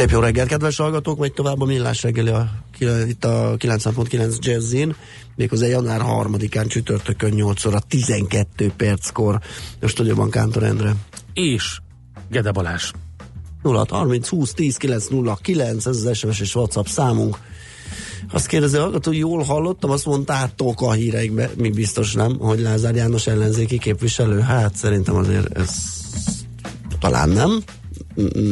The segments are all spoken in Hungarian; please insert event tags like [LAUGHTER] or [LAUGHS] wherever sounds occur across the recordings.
Szép jó reggelt, kedves hallgatók, megy tovább a Millás reggeli a, itt a 90.9 Jazzin, méghozzá január 3-án csütörtökön 8 óra 12 perckor. A stúdióban Kántor Endre. És Gede Balázs. 0 30 20 10 9 0 9, ez az SMS és WhatsApp számunk. Azt kérdezi hallgató, jól hallottam, azt mondtátok a híreikbe, mi biztos nem, hogy Lázár János ellenzéki képviselő. Hát szerintem azért ez talán nem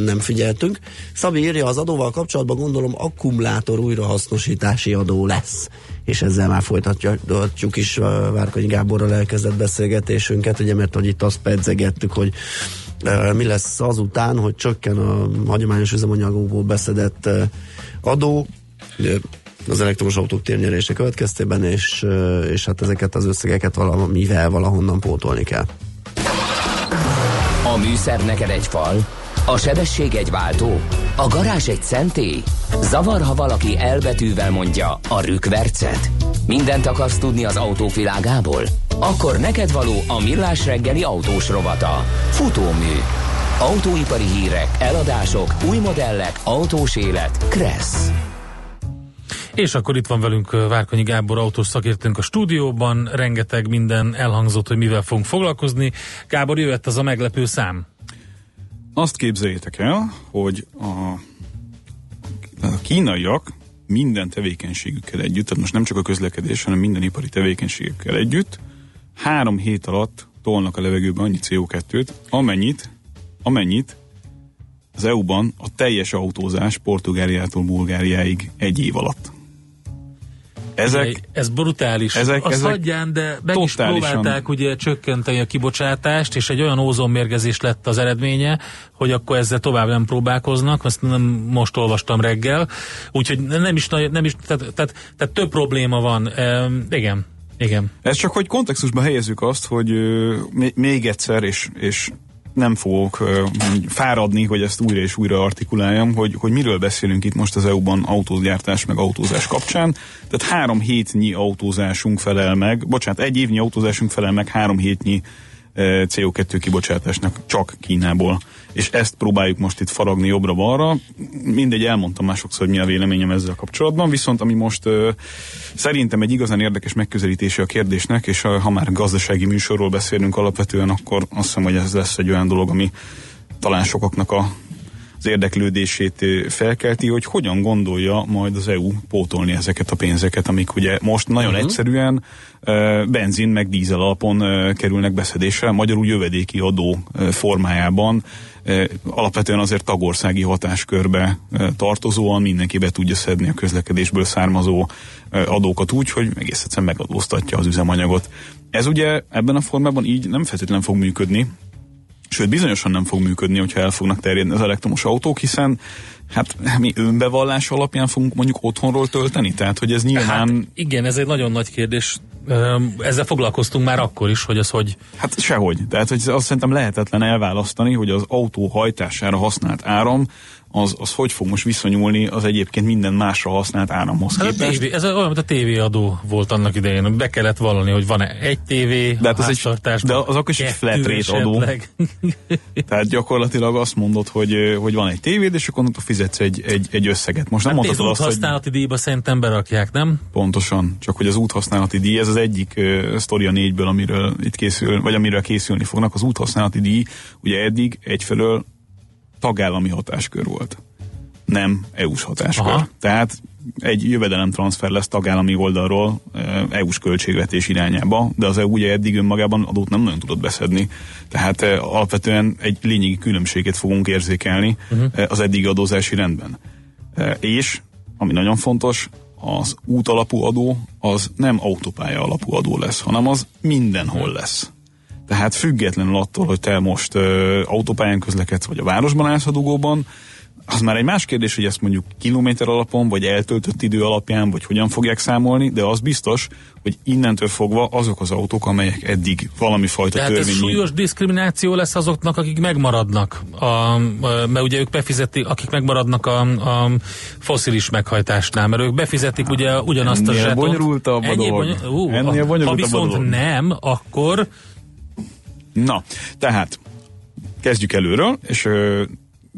nem figyeltünk. Szabi írja, az adóval kapcsolatban gondolom akkumulátor újrahasznosítási adó lesz. És ezzel már folytatjuk is Várkonyi Gáborral elkezdett beszélgetésünket, ugye, mert hogy itt azt pedzegettük, hogy mi lesz azután, hogy csökken a hagyományos üzemanyagokból beszedett adó, az elektromos autók térnyerése következtében, és, és hát ezeket az összegeket valamivel valahonnan pótolni kell. A műszer neked egy fal, a sebesség egy váltó? A garázs egy szentély? Zavar, ha valaki elbetűvel mondja a rükvercet? Mindent akarsz tudni az autóvilágából? Akkor neked való a millás reggeli autós rovata. Futómű. Autóipari hírek, eladások, új modellek, autós élet. Kressz. És akkor itt van velünk Várkonyi Gábor autós szakértőnk a stúdióban, rengeteg minden elhangzott, hogy mivel fogunk foglalkozni. Gábor, jöhet az a meglepő szám. Azt képzeljétek el, hogy a, a kínaiak minden tevékenységükkel együtt, tehát most nem csak a közlekedés, hanem minden ipari tevékenységükkel együtt, három hét alatt tolnak a levegőbe annyi CO2-t, amennyit, amennyit az EU-ban a teljes autózás Portugáliától Bulgáriáig egy év alatt. Ezek, ez brutális. Ezek, Azt ezek hagyján, de meg is próbálták ugye csökkenteni a kibocsátást, és egy olyan ózonmérgezés lett az eredménye, hogy akkor ezzel tovább nem próbálkoznak, ezt nem most olvastam reggel, úgyhogy nem is, nem is tehát, tehát, tehát több probléma van. E, igen, igen. Ez csak, hogy kontextusba helyezzük azt, hogy még egyszer, és, és nem fogok fáradni, hogy ezt újra és újra artikuláljam, hogy, hogy miről beszélünk itt most az EU-ban autógyártás meg autózás kapcsán. Tehát három hétnyi autózásunk felel meg, bocsánat, egy évnyi autózásunk felel meg három hétnyi CO2 kibocsátásnak csak Kínából. És ezt próbáljuk most itt faragni jobbra-balra. Mindegy, elmondtam másokszor, hogy mi a véleményem ezzel kapcsolatban, viszont ami most uh, szerintem egy igazán érdekes megközelítése a kérdésnek, és ha már gazdasági műsorról beszélünk alapvetően, akkor azt hiszem, hogy ez lesz egy olyan dolog, ami talán sokaknak a az érdeklődését felkelti, hogy hogyan gondolja majd az EU pótolni ezeket a pénzeket, amik ugye most nagyon uh-huh. egyszerűen benzin meg dízel alapon kerülnek beszedésre, magyarul jövedéki adó formájában alapvetően azért tagországi hatáskörbe tartozóan mindenki be tudja szedni a közlekedésből származó adókat úgy, hogy egész egyszerűen megadóztatja az üzemanyagot. Ez ugye ebben a formában így nem feltétlenül fog működni, Sőt, bizonyosan nem fog működni, hogyha el fognak terjedni az elektromos autók, hiszen hát mi önbevallás alapján fogunk mondjuk otthonról tölteni? Tehát, hogy ez nyilván... Hát igen, ez egy nagyon nagy kérdés. Ezzel foglalkoztunk már akkor is, hogy az hogy... Hát sehogy. Tehát, hogy azt szerintem lehetetlen elválasztani, hogy az autó hajtására használt áram az, az hogy fog most viszonyulni az egyébként minden másra használt áramhoz hát képest. TV, ez olyan, mint a tévéadó volt annak idején, be kellett vallani, hogy van egy tévé, de, hát az egy, de az akkor is egy flat rate adó. Tehát gyakorlatilag azt mondod, hogy, hogy van egy tévéd, és akkor onnantól fizetsz egy, egy, egy összeget. Most nem hát mondhatod azt, úthasználati hogy... díjba szerintem berakják, nem? Pontosan, csak hogy az úthasználati díj, ez az egyik uh, sztoria négyből, amiről itt készül, vagy amiről készülni fognak. Az úthasználati díj, ugye eddig egyfelől tagállami hatáskör volt, nem EU-s hatáskör. Aha. Tehát egy jövedelemtranszfer lesz tagállami oldalról EU-s költségvetés irányába, de az EU ugye eddig önmagában adót nem nagyon tudott beszedni. Tehát alapvetően egy lényegi különbséget fogunk érzékelni uh-huh. az eddigi adózási rendben. És, ami nagyon fontos, az út alapú adó az nem autópálya alapú adó lesz, hanem az mindenhol lesz. Tehát függetlenül attól, hogy te most ö, autópályán közlekedsz, vagy a városban állsz a dugóban, az már egy más kérdés, hogy ezt mondjuk kilométer alapon, vagy eltöltött idő alapján, vagy hogyan fogják számolni, de az biztos, hogy innentől fogva azok az autók, amelyek eddig valami fajta Tehát törvényi... ez súlyos diszkrimináció lesz azoknak, akik megmaradnak, a, mert ugye ők befizetik, akik megmaradnak a, a foszilis meghajtásnál, mert ők befizetik ugye ugyanazt Ennél a zsetont. bonyolultabb a dolog. Bony... Uh, Ennél bonyolultabb ha viszont a dolog. nem, akkor... Na, tehát kezdjük előről, és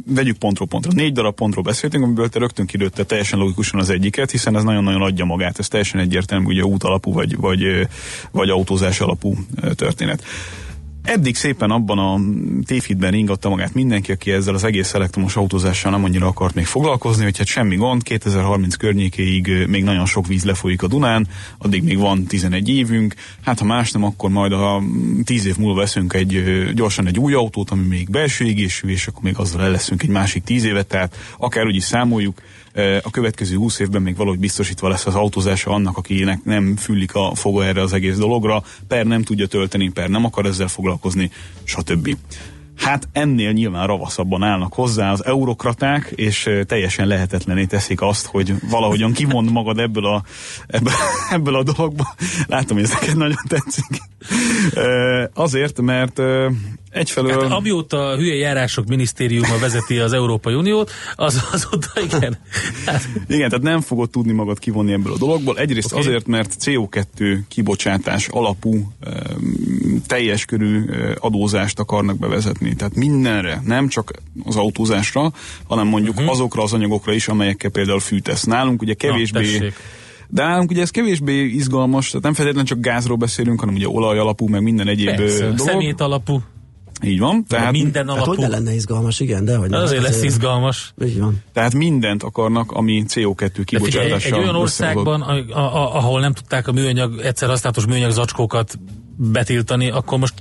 vegyük pontról pontra. Négy darab pontról beszéltünk, amiből te rögtön kilőtte teljesen logikusan az egyiket, hiszen ez nagyon-nagyon adja magát, ez teljesen egyértelmű, ugye út alapú vagy, vagy, vagy autózás alapú történet. Eddig szépen abban a tévhitben ringatta magát mindenki, aki ezzel az egész elektromos autózással nem annyira akart még foglalkozni, hogy hát semmi gond, 2030 környékéig még nagyon sok víz lefolyik a Dunán, addig még van 11 évünk, hát ha más nem, akkor majd a 10 év múlva veszünk egy, gyorsan egy új autót, ami még belső égésű, és akkor még azzal el leszünk egy másik 10 évet, tehát akár úgy is számoljuk, a következő 20 évben még valahogy biztosítva lesz az autózása annak, akinek nem füllik a foga erre az egész dologra, per nem tudja tölteni, per nem akar ezzel foglalkozni, stb. Hát ennél nyilván ravaszabban állnak hozzá az eurokraták, és teljesen lehetetlené teszik azt, hogy valahogyan kimond magad ebből a, ebből, [LAUGHS] ebből a dologba. Látom, hogy ez neked nagyon tetszik. Azért, mert egyfelől... Hát, amióta a hülye járások minisztériuma vezeti az Európai Uniót, az azóta igen. Hát... Igen, tehát nem fogod tudni magad kivonni ebből a dologból. Egyrészt okay. azért, mert CO2 kibocsátás alapú teljes körű adózást akarnak bevezetni. Tehát mindenre, nem csak az autózásra, hanem mondjuk uh-huh. azokra az anyagokra is, amelyekkel például fűtesz. Nálunk ugye kevésbé... Na, de nálunk ugye ez kevésbé izgalmas, tehát nem feltétlenül csak gázról beszélünk, hanem ugye olaj alapú, meg minden egyéb Persze, dolog. szemét alapú. Így van. Tehát minden alapú. Hát hogy lenne izgalmas, igen, de hogy nem. Azért lesz izgalmas. Így van. Tehát mindent akarnak, ami CO2 kibocsátással. Egy olyan országban, a, a, a, ahol nem tudták a műanyag, egyszer használatos műanyag zacskókat betiltani, akkor most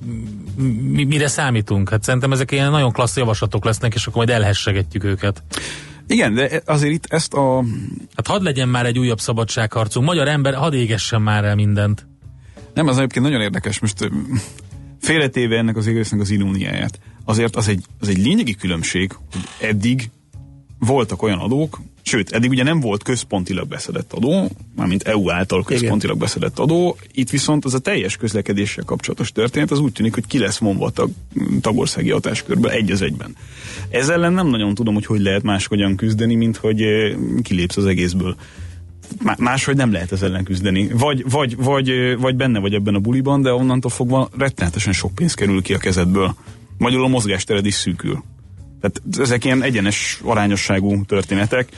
mi, mire számítunk? Hát szerintem ezek ilyen nagyon klassz javaslatok lesznek, és akkor majd elhessegetjük őket. Igen, de azért itt ezt a... Hát hadd legyen már egy újabb szabadságharcunk. Magyar ember, hadd égessen már el mindent. Nem, az egyébként nagyon érdekes. Most félretéve ennek az egésznek az iróniáját. Azért az egy, az egy lényegi különbség, hogy eddig voltak olyan adók, sőt, eddig ugye nem volt központilag beszedett adó, mármint EU által központilag Igen. beszedett adó, itt viszont az a teljes közlekedéssel kapcsolatos történet, az úgy tűnik, hogy ki lesz mondva a tag, tagországi hatáskörből egy az egyben. Ez ellen nem nagyon tudom, hogy hogy lehet máshogyan küzdeni, mint hogy eh, kilépsz az egészből máshogy nem lehet ez ellen küzdeni. Vagy, vagy, vagy, vagy benne vagy ebben a buliban, de onnantól fogva rettenetesen sok pénz kerül ki a kezedből. Magyarul a mozgástered is szűkül. Tehát ezek ilyen egyenes arányosságú történetek.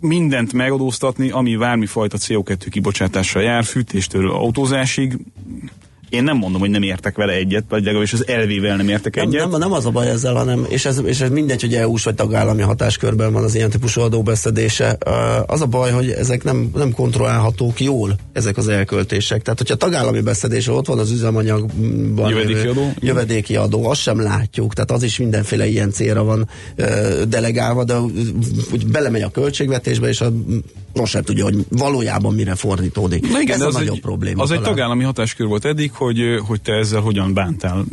Mindent megadóztatni, ami bármifajta CO2 kibocsátással jár, fűtéstől autózásig, én nem mondom, hogy nem értek vele egyet, vagy legalábbis az elvével nem értek nem, egyet. Nem, nem az a baj ezzel, hanem, és ez, és ez mindegy, hogy EU-s vagy tagállami hatáskörben van az ilyen típusú adóbeszedése. Az a baj, hogy ezek nem, nem kontrollálhatók jól, ezek az elköltések. Tehát, hogyha tagállami beszedés ott van az üzemanyagban jövedéki adó, jövedéki adó, azt sem látjuk. Tehát az is mindenféle ilyen célra van delegálva, de úgy belemegy a költségvetésbe, és a, most sem tudja, hogy valójában mire fordítódik. Na igen, Ez a az nagyobb egy, probléma. Az talán. egy tagállami hatáskör volt eddig, hogy, hogy te ezzel hogyan bántál.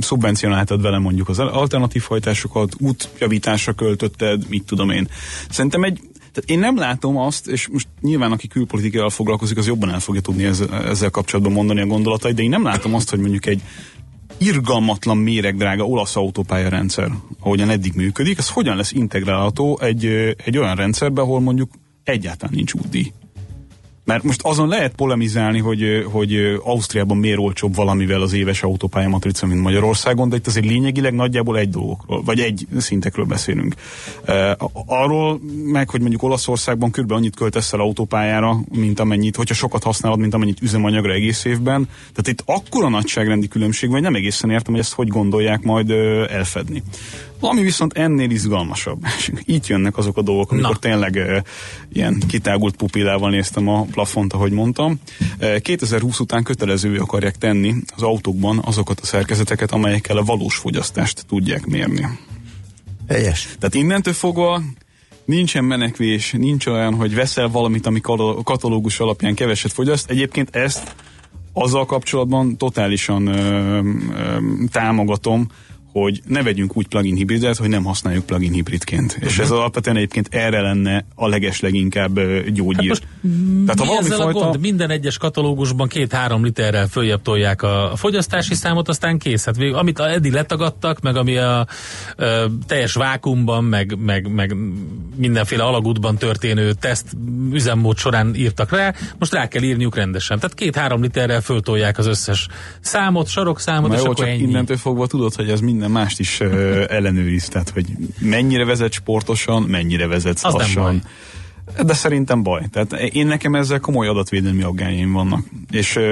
Szubvencionáltad vele mondjuk az alternatív hajtásokat, útjavításra költötted, mit tudom én. Szerintem egy, tehát én nem látom azt, és most nyilván aki külpolitikával foglalkozik, az jobban el fogja tudni ezzel, ezzel kapcsolatban mondani a gondolatait, de én nem látom azt, hogy mondjuk egy irgalmatlan méregdrága olasz autópálya rendszer, ahogyan eddig működik, ez hogyan lesz integrálható egy, egy olyan rendszerbe, ahol mondjuk egyáltalán nincs útdíj. Mert most azon lehet polemizálni, hogy, hogy Ausztriában miért olcsóbb valamivel az éves autópálya matrica, mint Magyarországon, de itt azért lényegileg nagyjából egy dolgokról, vagy egy szintekről beszélünk. Arról meg, hogy mondjuk Olaszországban kb. annyit költesz el autópályára, mint amennyit, hogyha sokat használod, mint amennyit üzemanyagra egész évben. Tehát itt akkora nagyságrendi különbség, vagy nem egészen értem, hogy ezt hogy gondolják majd elfedni. Ami viszont ennél izgalmasabb. [LAUGHS] És itt jönnek azok a dolgok, amikor Na. tényleg e, ilyen kitágult pupillával néztem a plafont, ahogy mondtam. E, 2020 után kötelezővé akarják tenni az autókban azokat a szerkezeteket, amelyekkel a valós fogyasztást tudják mérni. Helyes. Tehát innentől fogva nincsen menekvés, nincs olyan, hogy veszel valamit, ami katalógus alapján keveset fogyaszt. Egyébként ezt azzal kapcsolatban totálisan ö, ö, támogatom, hogy ne vegyünk úgy plugin hibridet, hogy nem használjuk plugin hibridként. Uh-huh. És ez alapvetően egyébként erre lenne a legesleginkább gyógyír. Hát Tehát, ha mi ezzel fajta... a gond? Minden egyes katalógusban két-három literrel följebb tolják a fogyasztási számot, aztán kész. Hát végül, amit eddig letagadtak, meg ami a, a teljes vákumban, meg, meg, meg mindenféle alagútban történő teszt üzemmód során írtak rá, most rá kell írniuk rendesen. Tehát két-három literrel föltolják az összes számot, sarokszámot, Na és jó, akkor csak ennyi. innentől fogva tudod, hogy ez minden mást is ellenőriz, tehát hogy mennyire vezet sportosan, mennyire vezet lassan. De szerintem baj. Tehát én nekem ezzel komoly adatvédelmi aggályaim vannak. És uh,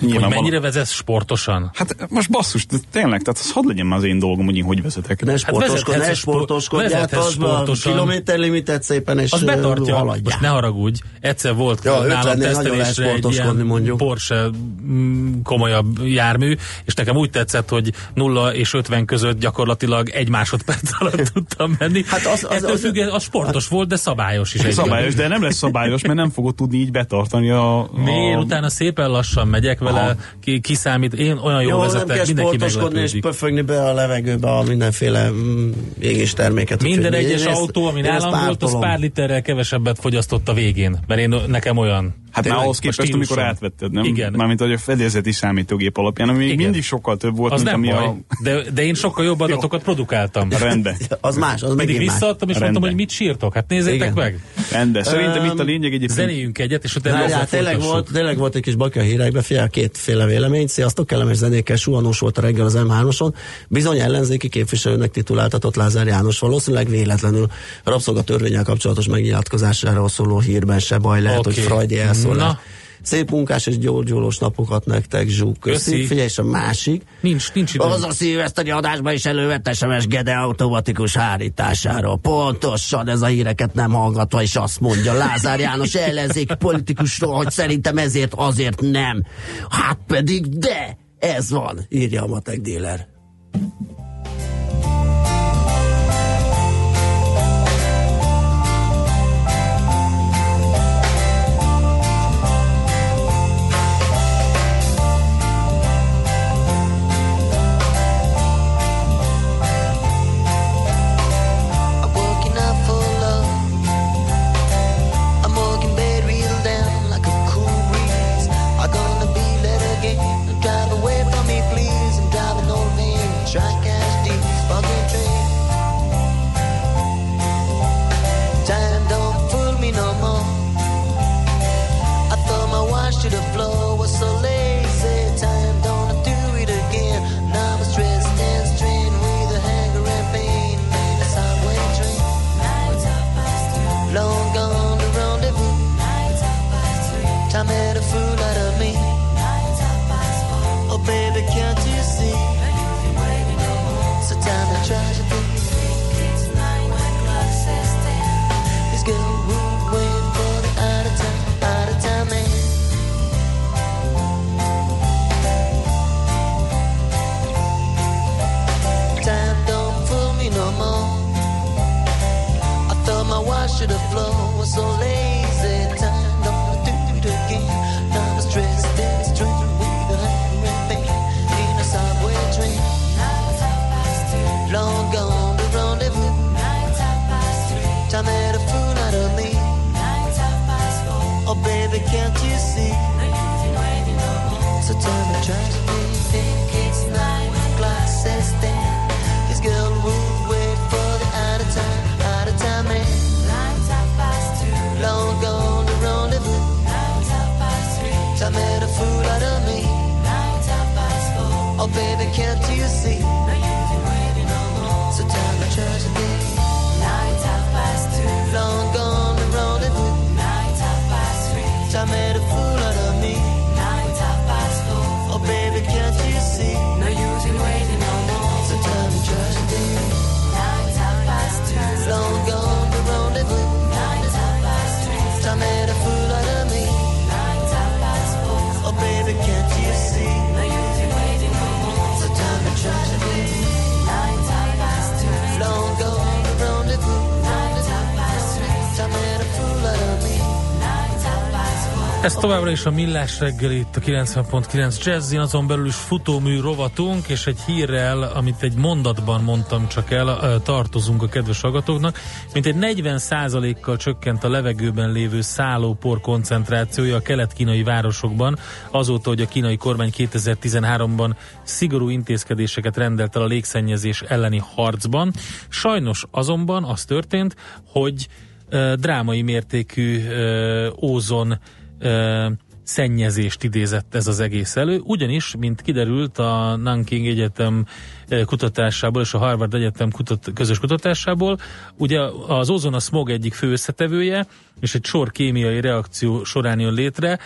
nyilván hogy mennyire van... vezetsz sportosan? Hát most basszus, de tényleg, tehát az hadd legyen már az én dolgom, hogy én hogy vezetek. Ne sportoskod, hát ne sportoskodját, sportosan. kilométerlimitet szépen, és az betartja. Haladjál. Most ne haragudj, egyszer volt ja, nálam tesztelésre egy ilyen mondjuk. Porsche mm, komolyabb jármű, és nekem úgy tetszett, hogy 0 és 50 között gyakorlatilag egy másodperc [LAUGHS] alatt tudtam menni. Hát az, az, az, az, az sportos hát, volt, de szabályos is Szabályos, de nem lesz szabályos, mert nem fogod tudni így betartani a... a... Miért? Utána szépen lassan megyek vele, ki, kiszámít, én olyan jól jó, vezetek, nem kell mindenki sportoskodni és pöfögni be a levegőbe a mindenféle mm, égés terméket. Minden egyes autó, ami nálam volt, az pár literrel kevesebbet fogyasztott a végén, mert én nekem olyan Hát már ahhoz képest, amikor átvetted, nem? Igen. Mármint, hogy a fedélzeti számítógép alapján, ami még mindig sokkal több volt, az mint nem ami baj. a... De, de én sokkal jobb [LAUGHS] adatokat produkáltam. Rendben. az más, az Mindig visszaadtam, és mondtam, hogy mit sírtok. Hát nézzétek meg. Rendben. Szerintem itt a lényeg egyébként... Zenéjünk egyet, és utána Várjál, tényleg volt, tényleg volt egy kis baki a hírekbe, fél kétféle vélemény. Sziasztok, kellemes zenékkel, suhanós volt a reggel az M3-oson. Bizony ellenzéki képviselőnek tituláltatott Lázár János valószínűleg véletlenül rabszolgatörvényel kapcsolatos megnyilatkozásáról szóló hírben se baj lehet, okay. hogy Freudi elszólás. Szép munkás és gyógyulós napokat nektek, Zsuk. Köszi. Köszi. Figyelj, és a másik. Nincs, nincs idő. Az a szilveszteri adásban is elővett SMS Gede automatikus hárításáról. Pontosan ez a híreket nem hallgatva, és azt mondja Lázár János ellenzék politikusról, hogy szerintem ezért azért nem. Hát pedig de, ez van, írja a matek dealer. Továbbra is a Millás reggel itt a 90.9 Jazzin, azon belül is futómű rovatunk, és egy hírrel, amit egy mondatban mondtam csak el, tartozunk a kedves hallgatóknak, mint egy 40%-kal csökkent a levegőben lévő szállópor koncentrációja a kelet-kínai városokban, azóta, hogy a kínai kormány 2013-ban szigorú intézkedéseket rendelt el a légszennyezés elleni harcban. Sajnos azonban az történt, hogy drámai mértékű ózon ö, szennyezést idézett ez az egész elő, ugyanis, mint kiderült a Nanking Egyetem kutatásából és a Harvard Egyetem kutat, közös kutatásából, ugye az ozon a smog egyik fő összetevője, és egy sor kémiai reakció során jön létre,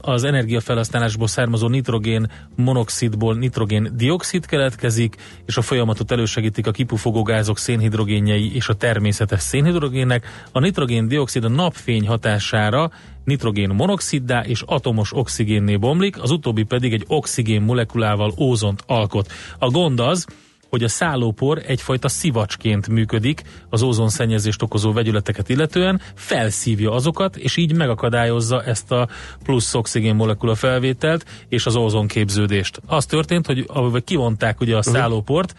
az energiafelhasználásból származó nitrogén monoxidból nitrogén dioxid keletkezik, és a folyamatot elősegítik a kipufogó gázok szénhidrogénjei és a természetes szénhidrogének. A nitrogén dioxid a napfény hatására nitrogén monoxiddá és atomos oxigénné bomlik, az utóbbi pedig egy oxigén molekulával ózont alkot. A gond az, hogy a szállópor egyfajta szivacsként működik az ózonszennyezést okozó vegyületeket illetően, felszívja azokat, és így megakadályozza ezt a plusz oxigén molekula felvételt és az ózonképződést. Az történt, hogy ahogy kivonták ugye a mhm. szállóport,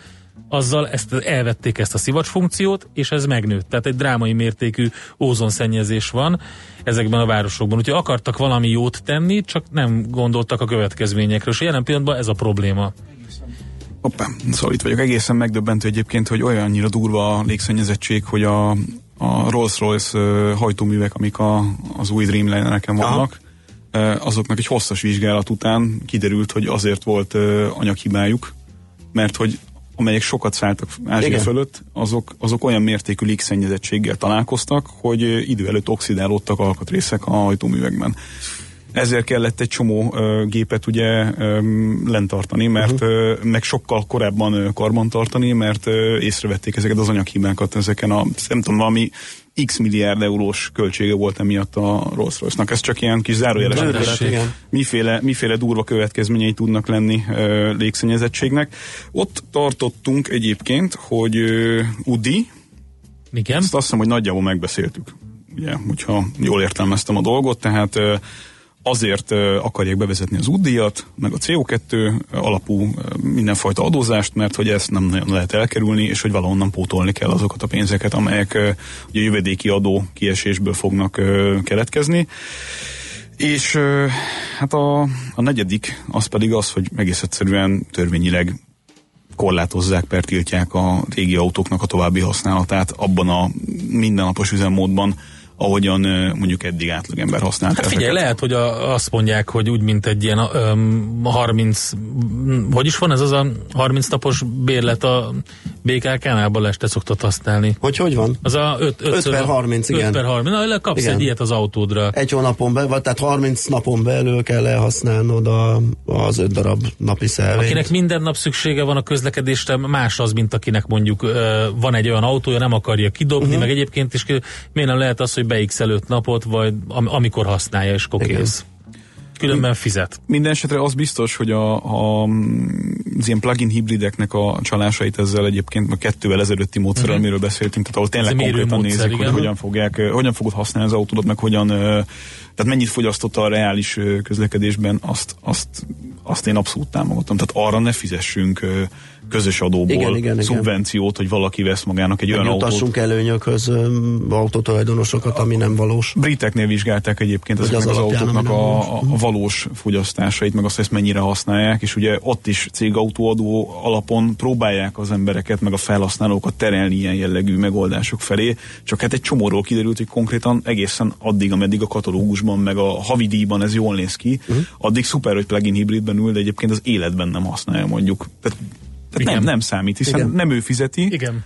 azzal ezt elvették ezt a szivacs funkciót, és ez megnőtt. Tehát egy drámai mértékű ózonszennyezés van ezekben a városokban. Úgyhogy akartak valami jót tenni, csak nem gondoltak a következményekről, és jelen pillanatban ez a probléma. Hoppá, szóval itt vagyok. Egészen megdöbbentő egyébként, hogy olyannyira durva a légszennyezettség, hogy a, a Rolls-Royce hajtóművek, amik a, az új Dreamliner-eken vannak, uh, azoknak egy hosszas vizsgálat után kiderült, hogy azért volt anyaghibájuk, mert hogy amelyek sokat szálltak Ázsia Igen. fölött, azok, azok olyan mértékű légszennyezettséggel találkoztak, hogy idő előtt oxidálódtak alkatrészek a hajtóművekben ezért kellett egy csomó uh, gépet ugye um, lentartani, mert uh-huh. uh, meg sokkal korábban uh, karban tartani, mert uh, észrevették ezeket az anyaghibákat ezeken a, nem tudom, valami x milliárd eurós költsége volt emiatt a Rolls Royce-nak. Ez csak ilyen kis zárójeles miféle, miféle durva következményei tudnak lenni uh, légszennyezettségnek. Ott tartottunk egyébként, hogy UDI, Igen. azt azt hiszem, hogy nagyjából megbeszéltük. Ugye, hogyha jól értelmeztem a dolgot, tehát uh, azért akarják bevezetni az útdíjat, meg a CO2 alapú mindenfajta adózást, mert hogy ezt nem nagyon lehet elkerülni, és hogy valahonnan pótolni kell azokat a pénzeket, amelyek ugye jövedéki adó kiesésből fognak keletkezni. És hát a, a negyedik az pedig az, hogy egész egyszerűen törvényileg korlátozzák, pertiltják a régi autóknak a további használatát abban a mindennapos üzemmódban, ahogyan mondjuk eddig átlagember használt. Hát figyelj, lehet, hogy a, azt mondják, hogy úgy, mint egy ilyen um, 30, hogy is van ez az a 30 napos bérlet a BKK-nál Balázs, szoktad használni. Hogy hogy van? Az a 5, 5, 5 per 30, 5 igen. 5 per 30, na, kapsz igen. egy ilyet az autódra. Egy hónapon belül, tehát 30 napon belül kell elhasználnod a, az 5 darab napi szervényt. Akinek minden nap szüksége van a közlekedésre, más az, mint akinek mondjuk uh, van egy olyan autója, nem akarja kidobni, uh-huh. meg egyébként is miért nem lehet az, hogy beix 5 napot, vagy am- amikor használja, és kokéz különben fizet. Minden esetre az biztos, hogy a, a, az ilyen plugin hibrideknek a csalásait ezzel egyébként a kettővel ezelőtti módszerrel, uh-huh. amiről beszéltünk, tehát ahol tényleg konkrétan módszer, nézik, igen. hogy hogyan fogják, hogyan fogod használni az autódat, meg hogyan, tehát mennyit fogyasztotta a reális közlekedésben, azt, azt, azt én abszolút támogatom. Tehát arra ne fizessünk közös adóból igen, igen, szubvenciót, igen. hogy valaki vesz magának egy olyan autót. előnyökhöz autótulajdonosokat, ami nem valós. Briteknél vizsgálták egyébként ezeknek az, az autóknak a, a, a valós fogyasztásait, meg azt, hogy ezt mennyire használják, és ugye ott is cégautóadó alapon próbálják az embereket, meg a felhasználókat terelni ilyen jellegű megoldások felé, csak hát egy csomóról kiderült, hogy konkrétan egészen addig, ameddig a katalógusban, meg a havidíjban ez jól néz ki, uh-huh. addig szuper, hogy plugin hibridben ül, de egyébként az életben nem használja mondjuk. Tehát tehát nem, nem számít, hiszen Igen. nem ő fizeti. Igen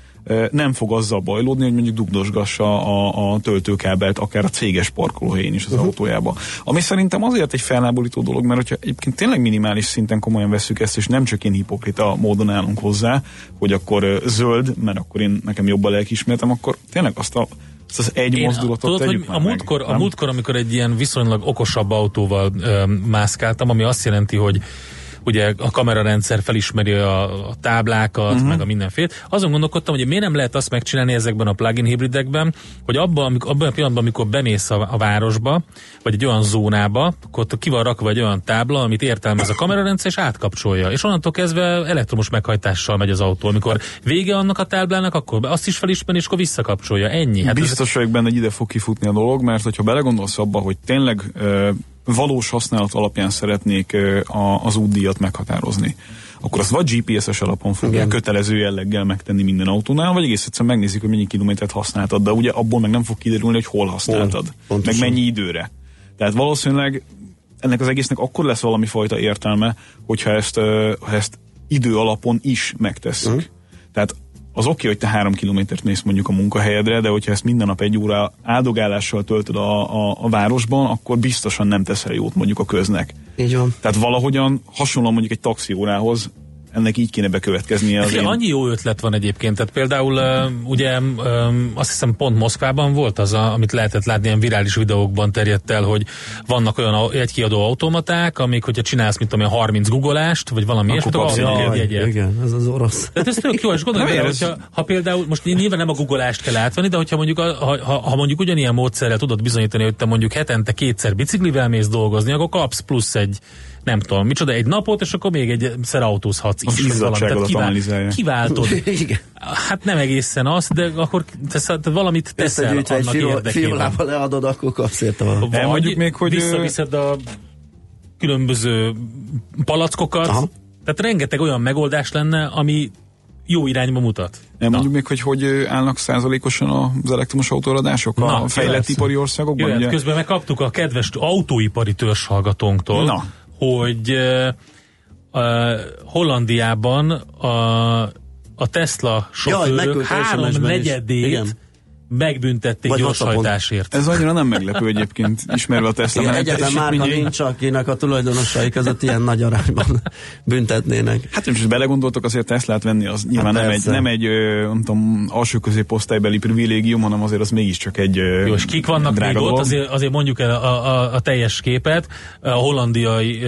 nem fog azzal bajlódni, hogy mondjuk dugdosgassa a, a töltőkábelt akár a céges parkolóhelyén is az uh-huh. autójába. Ami szerintem azért egy felnáborító dolog, mert hogyha egyébként tényleg minimális szinten komolyan veszük ezt, és nem csak én hipokrita módon állunk hozzá, hogy akkor zöld, mert akkor én nekem jobb a lelkismertem, akkor tényleg azt a azt az egy Én, mozdulatot tudod, hogy a múltkor, meg, a múltkor, amikor egy ilyen viszonylag okosabb autóval ö, mászkáltam, ami azt jelenti, hogy ugye a kamerarendszer felismeri a, a táblákat, uh-huh. meg a mindenfélét. Azon gondolkodtam, hogy miért nem lehet azt megcsinálni ezekben a plug-in hibridekben, hogy abban, abban a pillanatban, amikor bemész a, a városba, vagy egy olyan zónába, akkor ott ki van rakva egy olyan tábla, amit értelmez a kamerarendszer, és átkapcsolja. És onnantól kezdve elektromos meghajtással megy az autó. Amikor vége annak a táblának, akkor azt is felismeri, és akkor visszakapcsolja. Ennyi. Hát Biztos vagyok benne, hogy ide fog kifutni a dolog, mert hogyha belegondolsz abba, hogy tényleg ö, valós használat alapján szeretnék a, az útdíjat meghatározni, akkor azt vagy GPS-es alapon fogja Igen. kötelező jelleggel megtenni minden autónál, vagy egész egyszerűen megnézik, hogy mennyi kilométert használtad, de ugye abból meg nem fog kiderülni, hogy hol használtad, hol, meg mennyi időre. Tehát valószínűleg ennek az egésznek akkor lesz valami fajta értelme, hogyha ezt, ha ezt idő alapon is megtesszük. Uh-huh. Tehát az oké, okay, hogy te három kilométert mész mondjuk a munkahelyedre, de hogyha ezt minden nap egy óra áldogálással töltöd a, a, a városban, akkor biztosan nem teszel jót mondjuk a köznek. Így van. Tehát valahogyan hasonlóan mondjuk egy taxiórához ennek így kéne bekövetkeznie. Az én... Annyi jó ötlet van egyébként, tehát például uh, ugye azt hiszem pont Moszkvában volt az, a, amit lehetett látni, ilyen virális videókban terjedt el, hogy vannak olyan egykiadó automaták, amik, hogyha csinálsz, mint tudom, 30 googolást, vagy valami ilyesmit, akkor kapsz egy jegyet. Igen, ez az orosz. Tehát ez tök jó, és gondolj bele, hogyha, ha például, most nyilván nem a googolást kell átvenni, de hogyha mondjuk, ha, ha, ha mondjuk ugyanilyen módszerrel tudod bizonyítani, hogy te mondjuk hetente kétszer biciklivel mész dolgozni, akkor kapsz plusz egy nem tudom, micsoda, egy napot, és akkor még egyszer autózhatsz is. Az kivál, kiváltod. [LAUGHS] hát nem egészen az, de akkor tesz, tehát valamit teszel annak egy érdekében. leadod, akkor kapsz érte valamit. Vagy mondjuk még, hogy visszaviszed a különböző palackokat, Aha. tehát rengeteg olyan megoldás lenne, ami jó irányba mutat. Nem mondjuk még, hogy hogy állnak százalékosan az elektromos autóradások Na, a fejlett ipari országokban? Jöhet, ugye? közben megkaptuk a kedves autóipari törzshallgatónktól, Na hogy uh, Hollandiában a, a Tesla sofőrök három negyedét megbüntették Vagy gyorshajtásért. Ez annyira nem meglepő egyébként, ismerve a Tesla Igen, egyetlen márka nincs, akinek a tulajdonosai között ilyen nagy arányban [LAUGHS] büntetnének. Hát most belegondoltok, azért Teslát venni az nyilván hát nem, egy, nem egy, nem tudom, alsó középosztálybeli privilégium, hanem azért az mégiscsak egy Jó, és kik vannak még ott, azért, azért mondjuk el a, a, a teljes képet, a hollandiai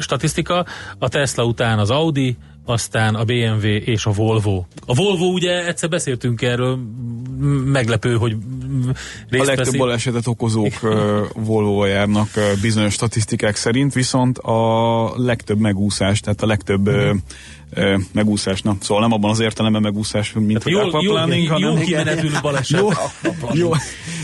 statisztika, a Tesla után az Audi, aztán a BMW és a Volvo. A Volvo ugye egyszer beszéltünk erről, meglepő, hogy részt A legtöbb veszi. balesetet okozók volvo járnak bizonyos statisztikák szerint, viszont a legtöbb megúszás, tehát a legtöbb mm megúszás, na, szóval nem abban az értelemben megúszás, mint tehát a jól, jól, hanem... Jól kimenetülő baleset. Jó, jó,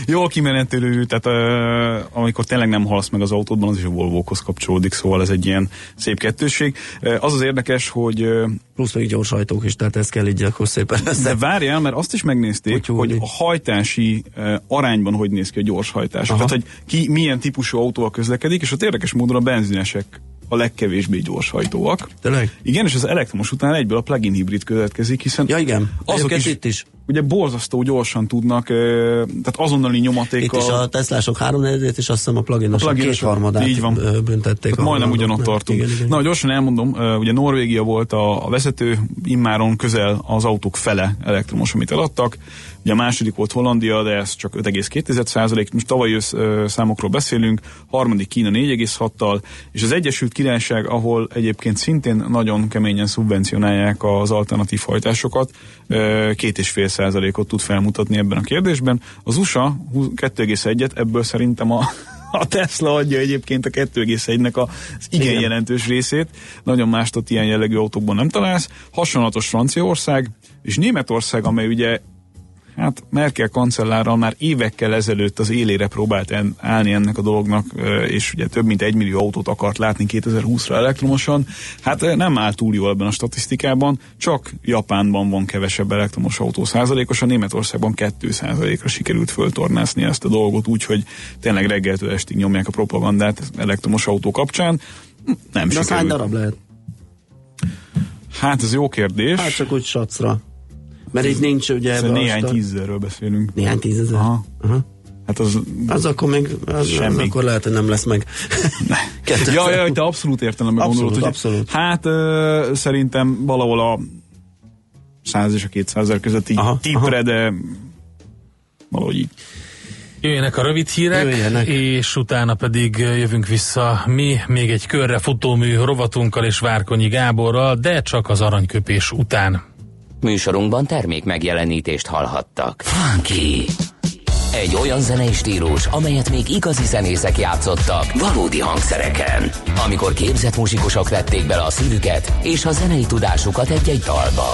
jól kimenetülő, tehát uh, amikor tényleg nem halsz meg az autódban, az is a Volvo-hoz kapcsolódik, szóval ez egy ilyen szép kettőség. Uh, az az érdekes, hogy... Uh, Plusz még gyors hajtók is, tehát ez kell így akkor szépen össze. De várjál, mert azt is megnézték, Úgy hogy a hajtási uh, arányban hogy néz ki a gyors hajtás. Aha. Tehát, hogy ki milyen típusú autóval közlekedik, és ott érdekes módon a benzinesek a legkevésbé gyorshajtóak. Tényleg? Igen, és az elektromos után egyből a plug-in hibrid következik, hiszen ja, igen. azok is, itt is ugye borzasztó gyorsan tudnak, tehát azonnali nyomatékkal... Itt is a Teslások háromnegyedét, és azt hiszem a pluginosok plug kétharmadát így van. büntették. Tehát majdnem ugyanott tartunk. Igen, igen. Na, gyorsan elmondom, ugye Norvégia volt a, a vezető, immáron közel az autók fele elektromos, amit eladtak. Ugye a második volt Hollandia, de ez csak 5,2 százalék. Most tavaly ősz számokról beszélünk, harmadik Kína 4,6-tal, és az Egyesült Királyság, ahol egyébként szintén nagyon keményen szubvencionálják az alternatív hajtásokat, két és fél százalékot tud felmutatni ebben a kérdésben. Az USA 2,1-et, ebből szerintem a [LAUGHS] a Tesla adja egyébként a 2,1-nek az igen, igen jelentős részét. Nagyon más ilyen jellegű autókban nem találsz. Hasonlatos Franciaország, és Németország, amely ugye hát Merkel kancellárral már évekkel ezelőtt az élére próbált en, állni ennek a dolognak, és ugye több mint egy millió autót akart látni 2020-ra elektromosan. Hát nem áll túl jól ebben a statisztikában, csak Japánban van kevesebb elektromos autó százalékos, a Németországban 2 százalékra sikerült föltornászni ezt a dolgot, úgyhogy tényleg reggeltől estig nyomják a propagandát elektromos autó kapcsán. Nem De sikerült. hány darab lehet? Hát ez jó kérdés. Hát csak úgy sacra. Mert itt nincs ugye... Szóval néhány tízezerről beszélünk. Néhány tízezer? Aha. Aha. Hát az, az akkor még, az, semmi. az akkor lehet, hogy nem lesz meg. [LAUGHS] ja, ja, te abszolút értelemben abszolút, gondolod, hogy abszolút. hát ö, szerintem valahol a 100 és a 200 ezer közötti aha, tipre, aha. de valahogy így. Jöjjenek a rövid hírek, Jöjjenek. és utána pedig jövünk vissza mi még egy körre futómű rovatunkkal és Várkonyi Gáborral, de csak az aranyköpés után. Műsorunkban termék megjelenítést hallhattak. Funky! Egy olyan zenei stílus, amelyet még igazi zenészek játszottak valódi hangszereken. Amikor képzett muzsikusok vették bele a szívüket és a zenei tudásukat egy-egy dalba.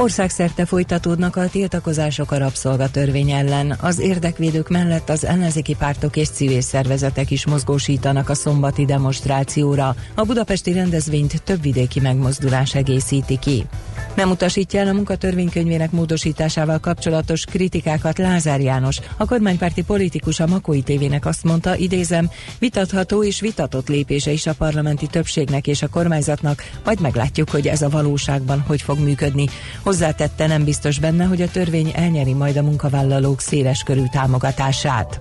Országszerte folytatódnak a tiltakozások a rabszolgatörvény ellen. Az érdekvédők mellett az ellenzéki pártok és civil szervezetek is mozgósítanak a szombati demonstrációra. A budapesti rendezvényt több vidéki megmozdulás egészíti ki. Nem utasítja el a munkatörvénykönyvének módosításával kapcsolatos kritikákat Lázár János. A kormánypárti politikus a Makói tévének azt mondta, idézem, vitatható és vitatott lépése is a parlamenti többségnek és a kormányzatnak, majd meglátjuk, hogy ez a valóságban hogy fog működni. Hozzátette nem biztos benne, hogy a törvény elnyeri majd a munkavállalók széles körű támogatását.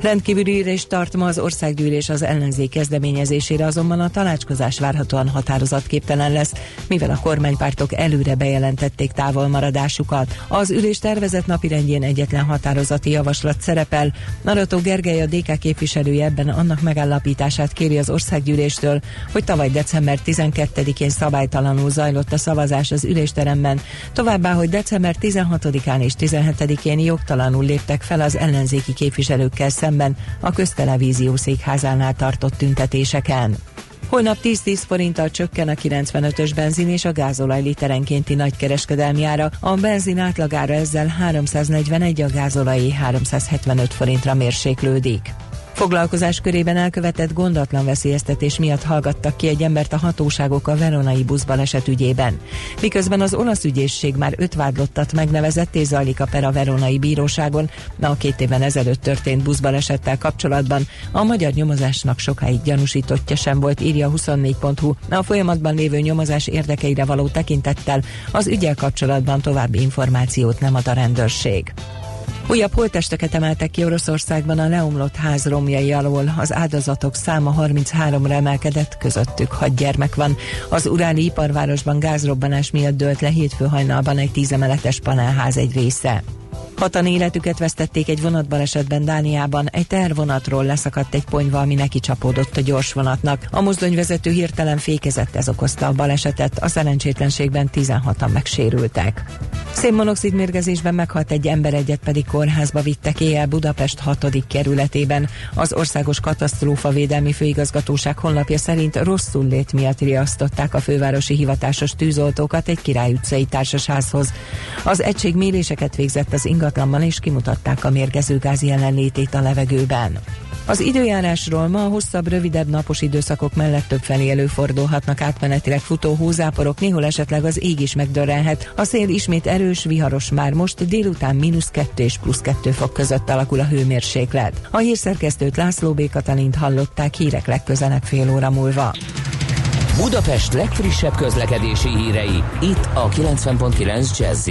Rendkívüli ülés tart ma az országgyűlés az ellenzék kezdeményezésére, azonban a tanácskozás várhatóan határozatképtelen lesz, mivel a kormánypártok előre bejelentették távolmaradásukat. Az ülés tervezett napirendjén egyetlen határozati javaslat szerepel. Narató Gergely a DK képviselője ebben annak megállapítását kéri az országgyűléstől, hogy tavaly december 12-én szabálytalanul zajlott a szavazás az ülésteremben, továbbá, hogy december 16-án és 17-én jogtalanul léptek fel az ellenzéki képviselőkkel szemben a köztelevízió székházánál tartott tüntetéseken. Holnap 10-10 forinttal csökken a 95-ös benzin és a gázolaj literenkénti nagykereskedelmi ára. A benzin átlagára ezzel 341, a gázolajé 375 forintra mérséklődik. Foglalkozás körében elkövetett gondatlan veszélyeztetés miatt hallgattak ki egy embert a hatóságok a veronai buszbaleset ügyében. Miközben az olasz ügyészség már öt vádlottat megnevezett és zajlik a per a veronai bíróságon, a két évben ezelőtt történt buszbalesettel kapcsolatban a magyar nyomozásnak sokáig gyanúsítottja sem volt, írja 24.hu. A folyamatban lévő nyomozás érdekeire való tekintettel az ügyel kapcsolatban további információt nem ad a rendőrség. Újabb holtesteket emeltek ki Oroszországban a leomlott ház romjai alól. Az áldozatok száma 33-ra emelkedett, közöttük hat gyermek van. Az uráli iparvárosban gázrobbanás miatt dőlt le hétfő hajnalban egy tízemeletes panelház egy része. Hatan életüket vesztették egy vonatbalesetben Dániában. Egy tervonatról leszakadt egy ponyva, ami neki csapódott a gyors vonatnak. A mozdonyvezető hirtelen fékezett, ez okozta a balesetet. A szerencsétlenségben 16-an megsérültek. Szénmonoxid mérgezésben meghalt egy ember, egyet pedig kórházba vittek éjjel Budapest 6. kerületében. Az Országos Katasztrófa Védelmi Főigazgatóság honlapja szerint rosszul lét miatt riasztották a fővárosi hivatásos tűzoltókat egy Király utcai társasházhoz. Az egység méréseket végzett az ingatlanban és kimutatták a mérgező gáz jelenlétét a levegőben. Az időjárásról ma a hosszabb, rövidebb napos időszakok mellett felé előfordulhatnak átmenetileg futó hózáporok, néhol esetleg az ég is megdörrelhet. A szél ismét erős, viharos már most, délután mínusz 2 és plusz 2 fok között alakul a hőmérséklet. A hírszerkesztőt László B. Katalint hallották hírek legközelebb fél óra múlva. Budapest legfrissebb közlekedési hírei, itt a 90.9 jazz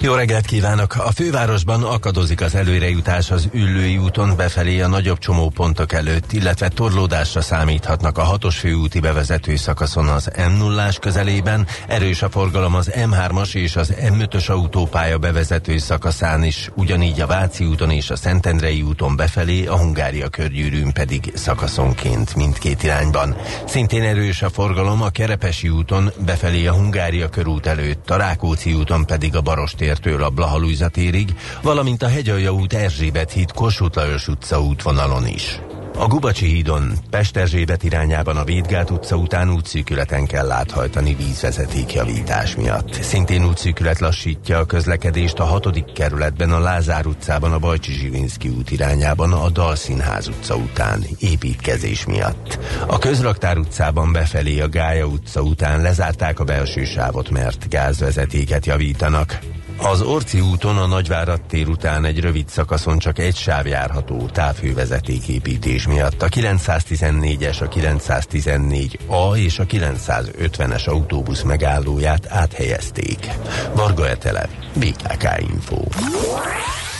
jó reggelt kívánok! A fővárosban akadozik az előrejutás az Üllői úton befelé a nagyobb csomópontok előtt, illetve torlódásra számíthatnak a hatos főúti bevezető szakaszon az m 0 közelében, erős a forgalom az M3-as és az M5-ös autópálya bevezető szakaszán is, ugyanígy a Váci úton és a Szentendrei úton befelé, a Hungária körgyűrűn pedig szakaszonként mindkét irányban. Szintén erős a forgalom a Kerepesi úton befelé a Hungária körút előtt, a Rákóczi úton pedig a Barosti tértől a Blahalújza térig, valamint a Hegyalja út Erzsébet híd Kossuth Lajos utca útvonalon is. A Gubacsi hídon Pest Erzsébet irányában a Védgát utca után útszűkületen kell áthajtani vízvezeték javítás miatt. Szintén útszűkület lassítja a közlekedést a hatodik kerületben a Lázár utcában a Bajcsi Zsilinszki út irányában a Dalszínház utca után építkezés miatt. A Közraktár utcában befelé a Gája utca után lezárták a belső sávot, mert gázvezetéket javítanak. Az Orci úton a Nagyvárad tér után egy rövid szakaszon csak egy sáv járható távhővezetéképítés miatt. A 914-es, a 914A és a 950-es autóbusz megállóját áthelyezték. Varga Etele, BKK Info.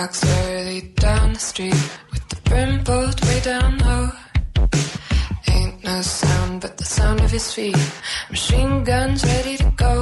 Walks early down the street with the brim pulled way down low. Ain't no sound but the sound of his feet. Machine guns ready to go.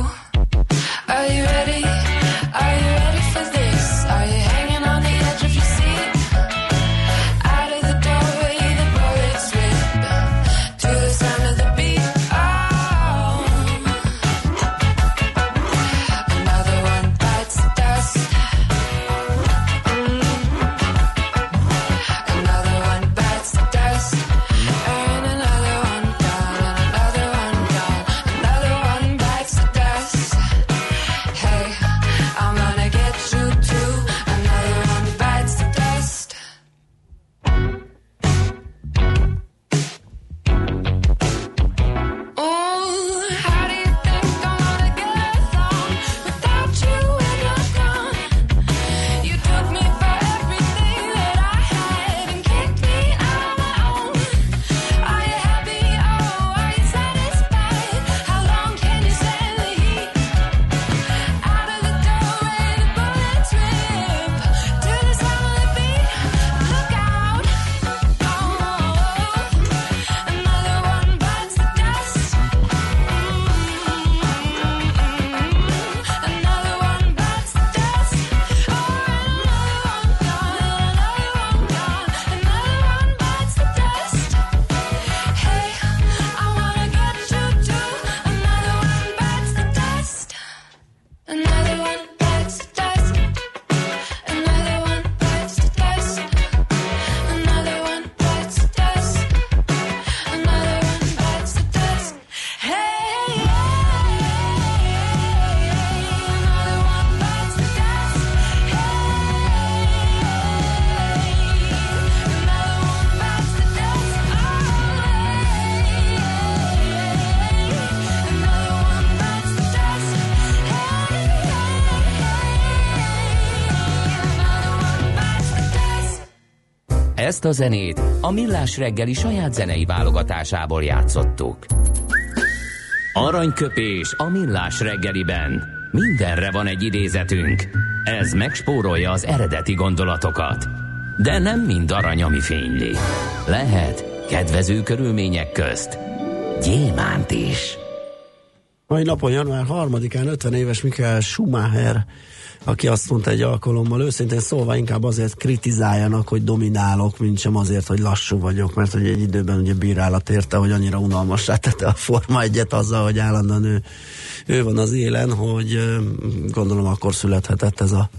Ezt a zenét a Millás reggeli saját zenei válogatásából játszottuk. Aranyköpés a Millás reggeliben. Mindenre van egy idézetünk. Ez megspórolja az eredeti gondolatokat. De nem mind arany, ami fényli. Lehet kedvező körülmények közt gyémánt is. Mai napon, január 3-án 50 éves Michael Schumacher, aki azt mondta egy alkalommal, őszintén szólva inkább azért kritizáljanak, hogy dominálok, mint sem azért, hogy lassú vagyok, mert hogy egy időben ugye bírálat érte, hogy annyira unalmassá tette a Forma egyet azzal, hogy állandóan ő, ő van az élen, hogy gondolom akkor születhetett ez a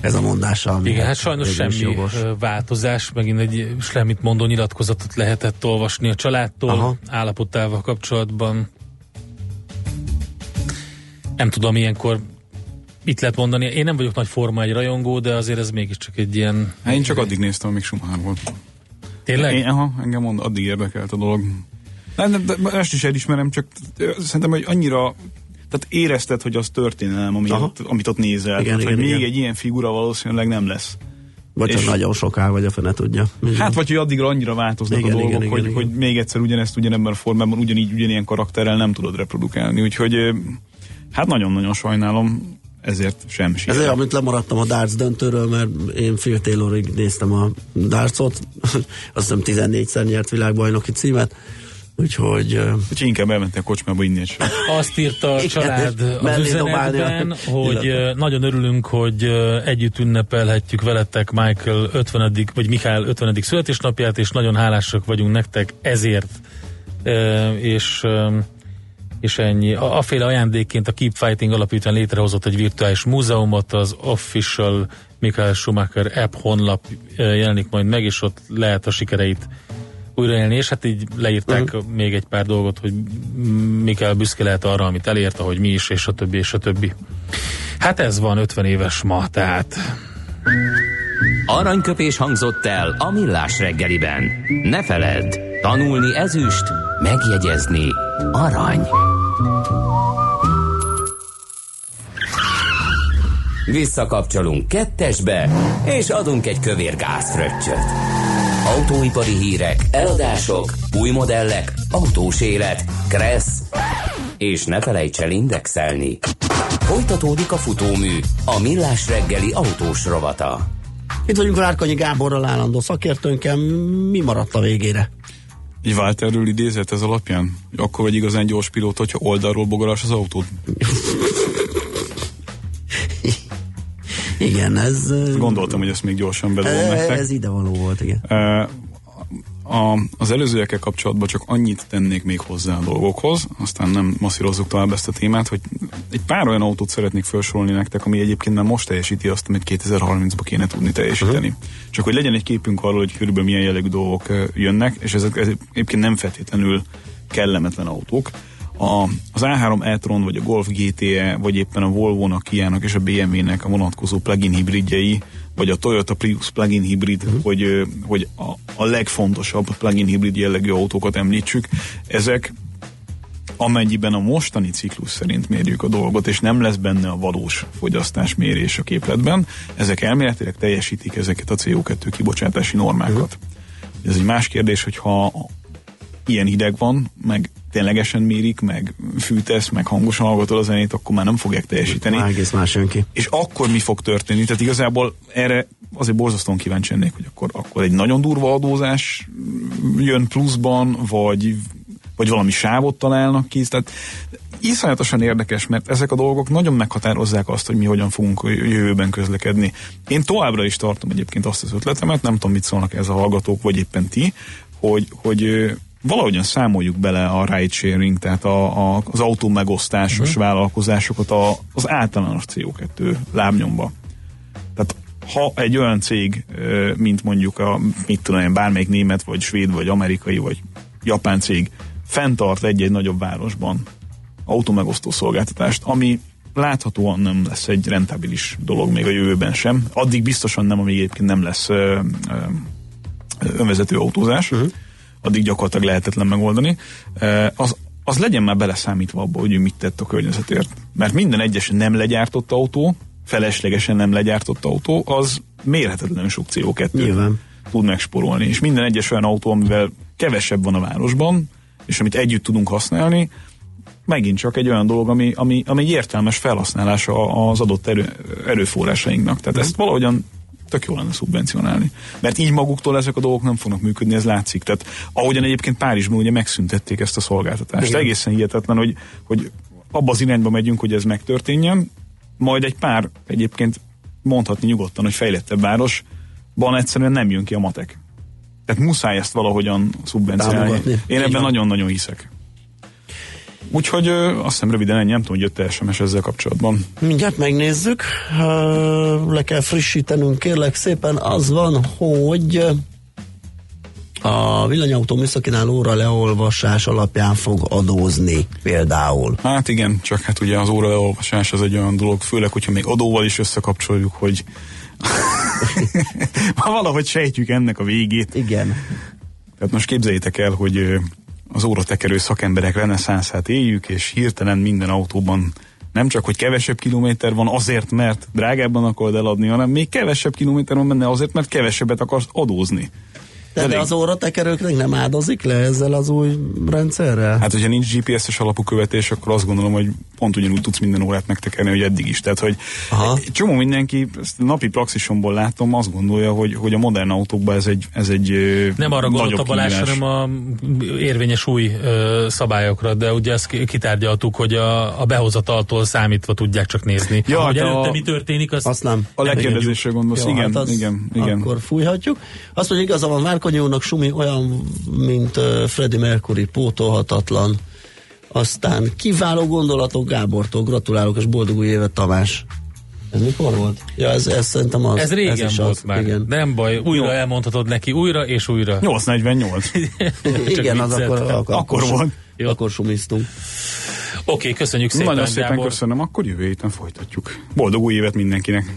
ez a mondása. Ami Igen, hát sajnos végül is semmi jogos. változás, megint egy semmit mondó nyilatkozatot lehetett olvasni a családtól Aha. állapotával kapcsolatban. Nem tudom, ilyenkor mit lehet mondani. Én nem vagyok nagy forma egy rajongó, de azért ez mégiscsak egy ilyen... Hát én csak addig néztem, amíg Schumacher volt. Tényleg? Én, aha, engem mond, addig érdekelt a dolog. Nem, nem, de ezt is elismerem, csak szerintem, hogy annyira tehát érezted, hogy az történelem, ami Aha. ott, amit ott nézel. Igen, tehát, igen, hogy még igen. egy ilyen figura valószínűleg nem lesz. Vagy és- nagyon soká, vagy a fene tudja. Hát, vagy hogy addigra annyira változnak Igen, a dolgok, igen, igen, hogy, igen. hogy még egyszer ugyanezt ugyanebben a formában, ugyanígy, ugyanilyen karakterrel nem tudod reprodukálni. Úgyhogy hát nagyon-nagyon sajnálom, ezért sem Ez olyan, sírok. mint lemaradtam a darts döntőről, mert én Phil Taylorig néztem a dartsot, [LAUGHS] azt hiszem 14-szer nyert világbajnoki címet, úgyhogy Úgyhogy inkább elmentél a kocsmába inni sört. Azt írta a Igen, család az üzenetben, hogy illetve. nagyon örülünk, hogy együtt ünnepelhetjük veletek Michael 50. vagy Michael 50. születésnapját, és nagyon hálásak vagyunk nektek ezért. És és ennyi. A, aféle ajándékként a Keep Fighting alapítvány létrehozott egy virtuális múzeumot, az Official Michael Schumacher app honlap ö, jelenik majd meg, és ott lehet a sikereit újraélni, és hát így leírták uh-huh. még egy pár dolgot, hogy Mikael büszke lehet arra, amit elért, ahogy mi is, és a többi, és a többi. Hát ez van 50 éves ma, tehát Aranyköpés hangzott el a millás reggeliben. Ne feledd, tanulni ezüst, megjegyezni arany. Visszakapcsolunk kettesbe, és adunk egy kövér gázfröccsöt. Autóipari hírek, eladások, új modellek, autós élet, kressz, és ne felejts el indexelni. Folytatódik a futómű, a millás reggeli autós rovata. Itt vagyunk Várkonyi Gáborral állandó szakértőnkkel. Mi maradt a végére? Egy Walterről idézett ez alapján? Akkor vagy igazán gyors pilóta, hogyha oldalról bogarás az autót? Igen, ez... Gondoltam, hogy ezt még gyorsan bedobom nektek. Ez idevaló volt, igen. A, az előzőekkel kapcsolatban csak annyit tennék még hozzá a dolgokhoz, aztán nem masszírozzuk tovább ezt a témát, hogy egy pár olyan autót szeretnék felsorolni nektek, ami egyébként nem most teljesíti azt, amit 2030-ban kéne tudni teljesíteni. Uh-huh. Csak hogy legyen egy képünk arról, hogy körülbelül milyen jellegű dolgok jönnek, és ezek, ezek egyébként nem feltétlenül kellemetlen autók. A, az A3 e-tron, vagy a Golf GTE, vagy éppen a Volvo-nak, Kia-nak és a BMW-nek a vonatkozó plug-in hibridjei, vagy a Toyota Prius plug-in hibrid, uh-huh. hogy, hogy a, a legfontosabb plug-in hibrid jellegű autókat említsük, ezek amennyiben a mostani ciklus szerint mérjük a dolgot, és nem lesz benne a valós fogyasztásmérés a képletben, ezek elméletileg teljesítik ezeket a CO2 kibocsátási normákat. Uh-huh. Ez egy más kérdés, hogyha ilyen hideg van, meg ténylegesen mérik, meg fűtesz, meg hangosan hallgatod a zenét, akkor már nem fogják teljesíteni. Már egész más jön ki. És akkor mi fog történni? Tehát igazából erre azért borzasztóan kíváncsi lennék, hogy akkor, akkor egy nagyon durva adózás jön pluszban, vagy, vagy valami sávot találnak ki. Tehát iszonyatosan érdekes, mert ezek a dolgok nagyon meghatározzák azt, hogy mi hogyan fogunk jövőben közlekedni. Én továbbra is tartom egyébként azt az ötletemet, nem tudom, mit szólnak ez a hallgatók, vagy éppen ti, hogy, hogy valahogyan számoljuk bele a ride sharing, tehát a, a, az autó megosztásos uh-huh. vállalkozásokat a, az általános CO2 lábnyomba. Tehát ha egy olyan cég, mint mondjuk a, mit tudom én, bármelyik német, vagy svéd, vagy amerikai, vagy japán cég fenntart egy-egy nagyobb városban autómegosztó szolgáltatást, ami láthatóan nem lesz egy rentabilis dolog még a jövőben sem. Addig biztosan nem, amíg egyébként nem lesz ö, ö, önvezető autózás. Uh-huh addig gyakorlatilag lehetetlen megoldani, az, az legyen már beleszámítva abba, hogy ő mit tett a környezetért. Mert minden egyes nem legyártott autó, feleslegesen nem legyártott autó, az mérhetetlenül sok CO2 Nyilván. tud megsporolni. És minden egyes olyan autó, amivel kevesebb van a városban, és amit együtt tudunk használni, megint csak egy olyan dolog, ami, ami, ami egy értelmes felhasználása az adott erő, erőforrásainknak. Tehát ezt valahogyan tök jó lenne szubvencionálni. Mert így maguktól ezek a dolgok nem fognak működni, ez látszik. Tehát ahogyan egyébként Párizsban ugye megszüntették ezt a szolgáltatást. Igen. Egészen hihetetlen, hogy, hogy abba az irányba megyünk, hogy ez megtörténjen, majd egy pár egyébként mondhatni nyugodtan, hogy fejlettebb városban egyszerűen nem jön ki a matek. Tehát muszáj ezt valahogyan szubvencionálni. Én ebben nagyon-nagyon hiszek. Úgyhogy azt hiszem röviden ennyi, nem tudom, hogy jött SMS ezzel kapcsolatban. Mindjárt megnézzük, le kell frissítenünk, kérlek szépen, az van, hogy a villanyautó műszakinál óra leolvasás alapján fog adózni például. Hát igen, csak hát ugye az óra leolvasás az egy olyan dolog, főleg, hogyha még adóval is összekapcsoljuk, hogy [LAUGHS] valahogy sejtjük ennek a végét. Igen. Tehát most képzeljétek el, hogy az óratekerő szakemberek reneszánszát éljük, és hirtelen minden autóban nem csak, hogy kevesebb kilométer van azért, mert drágábban akarod eladni, hanem még kevesebb kilométer van benne azért, mert kevesebbet akarsz adózni. De, de az óratekerőknek nem áldozik le ezzel az új rendszerrel? Hát, hogyha nincs GPS-es alapú követés, akkor azt gondolom, hogy pont ugyanúgy tudsz minden órát megtekerni, hogy eddig is. Tehát, hogy Aha. egy csomó mindenki, ezt napi praxisomból látom, azt gondolja, hogy, hogy a modern autókban ez egy, ez egy Nem arra gondolt a Balázs, hanem a érvényes új ö, szabályokra, de ugye ezt kitárgyaltuk, hogy a, a behozataltól számítva tudják csak nézni. Ja, hogy hát előtte a- mi történik, azt, Azt nem. A legkérdezésre gondolsz, Jó, igen, hát az- igen, igen. Akkor fújhatjuk. Azt mondja, igaza van Márkonyi úrnak, Sumi olyan, mint uh, Freddie Mercury, pótolhatatlan. Aztán kiváló gondolatok Gábortól, gratulálok, és boldog új évet Tamás. Ez mikor volt? Ja, ez, ez szerintem az. Ez régen is volt az, már. Igen, Nem baj, újra Jó. elmondhatod neki, újra és újra. 848. [LAUGHS] igen az akkor, vicceltem. akkor, Akkor volt. Jó. Akkor sumiztunk. Oké, köszönjük szépen, Nagyon szépen Gábor. köszönöm, akkor jövő héten folytatjuk. Boldog új évet mindenkinek!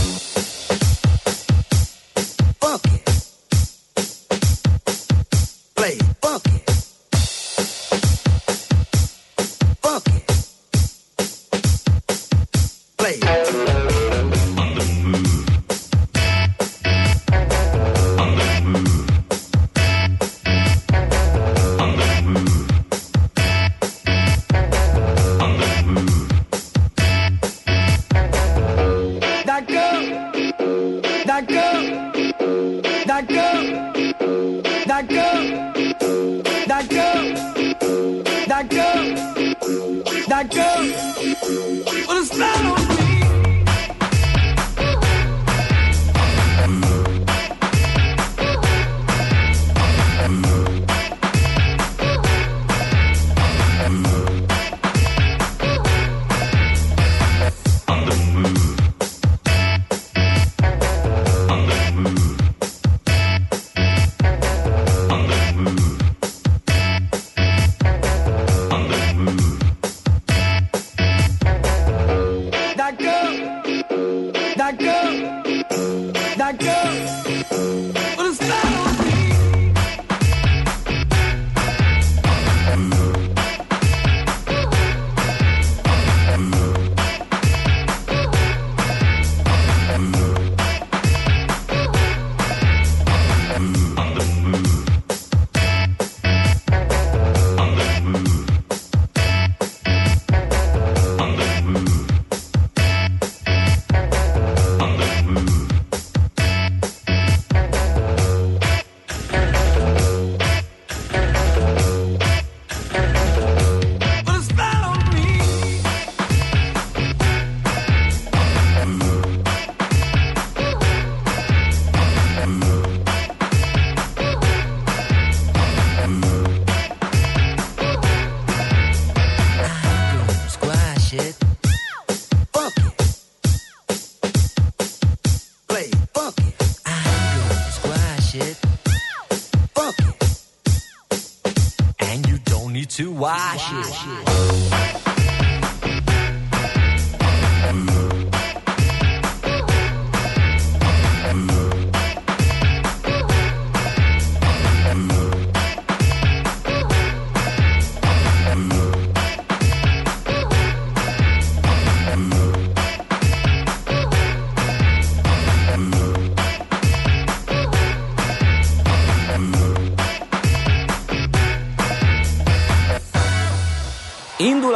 shit.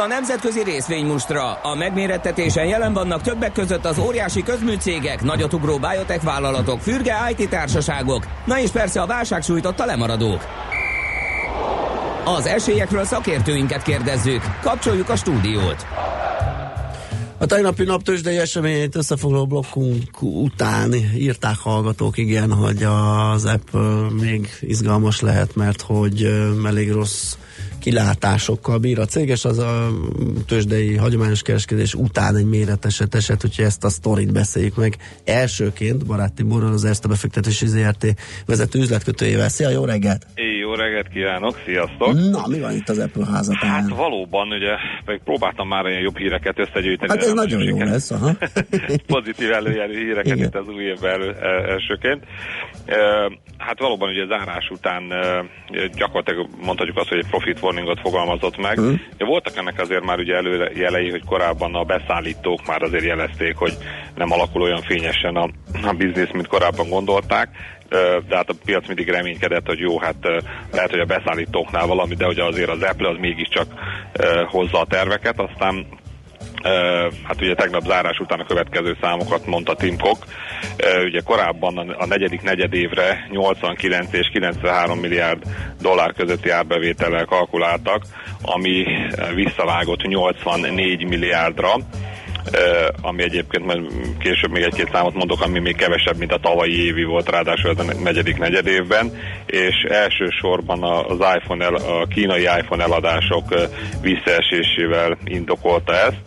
A nemzetközi részvénymustra. A megmérettetésen jelen vannak többek között az óriási közműcégek, nagyotugró biotech vállalatok, fürge IT társaságok, na és persze a válság sújtotta lemaradók. Az esélyekről szakértőinket kérdezzük. Kapcsoljuk a stúdiót. A tegnapi naptősdei eseményeit összefoglaló blokkunk után írták hallgatók, igen, hogy az Apple még izgalmas lehet, mert hogy elég rossz kilátásokkal bír a cég, és az a tőzsdei hagyományos kereskedés után egy méreteset eset, úgyhogy ezt a sztorit beszéljük meg. Elsőként Barát Tiborral, az Erste befektetési ZRT vezető üzletkötőjével. Szia, jó reggelt! Jó reggelt kívánok, sziasztok! Na, mi van itt az Apple házatán? Hát valóban, ugye, meg próbáltam már ilyen jobb híreket összegyűjteni. Hát ez nagyon jó lesz, aha. [LAUGHS] Pozitív előjelű híreket Igen. itt az új évben elő, el- elsőként. E, Hát valóban ugye zárás után e, gyakorlatilag mondhatjuk azt, hogy egy profit warningot fogalmazott meg. De voltak ennek azért már ugye előjelei, hogy korábban a beszállítók már azért jelezték, hogy nem alakul olyan fényesen a, a biznisz, mint korábban gondolták. De hát a piac mindig reménykedett, hogy jó, hát lehet, hogy a beszállítóknál valami, de hogy azért az Apple az mégiscsak hozza a terveket, aztán hát ugye tegnap zárás után a következő számokat mondta Tim Cook. Ugye korábban a, negyedik negyedévre 89 és 93 milliárd dollár közötti árbevétellel kalkuláltak, ami visszavágott 84 milliárdra ami egyébként majd később még egy-két számot mondok, ami még kevesebb, mint a tavalyi évi volt, ráadásul a negyedik negyed évben, és elsősorban az iPhone el, a kínai iPhone eladások visszaesésével indokolta ezt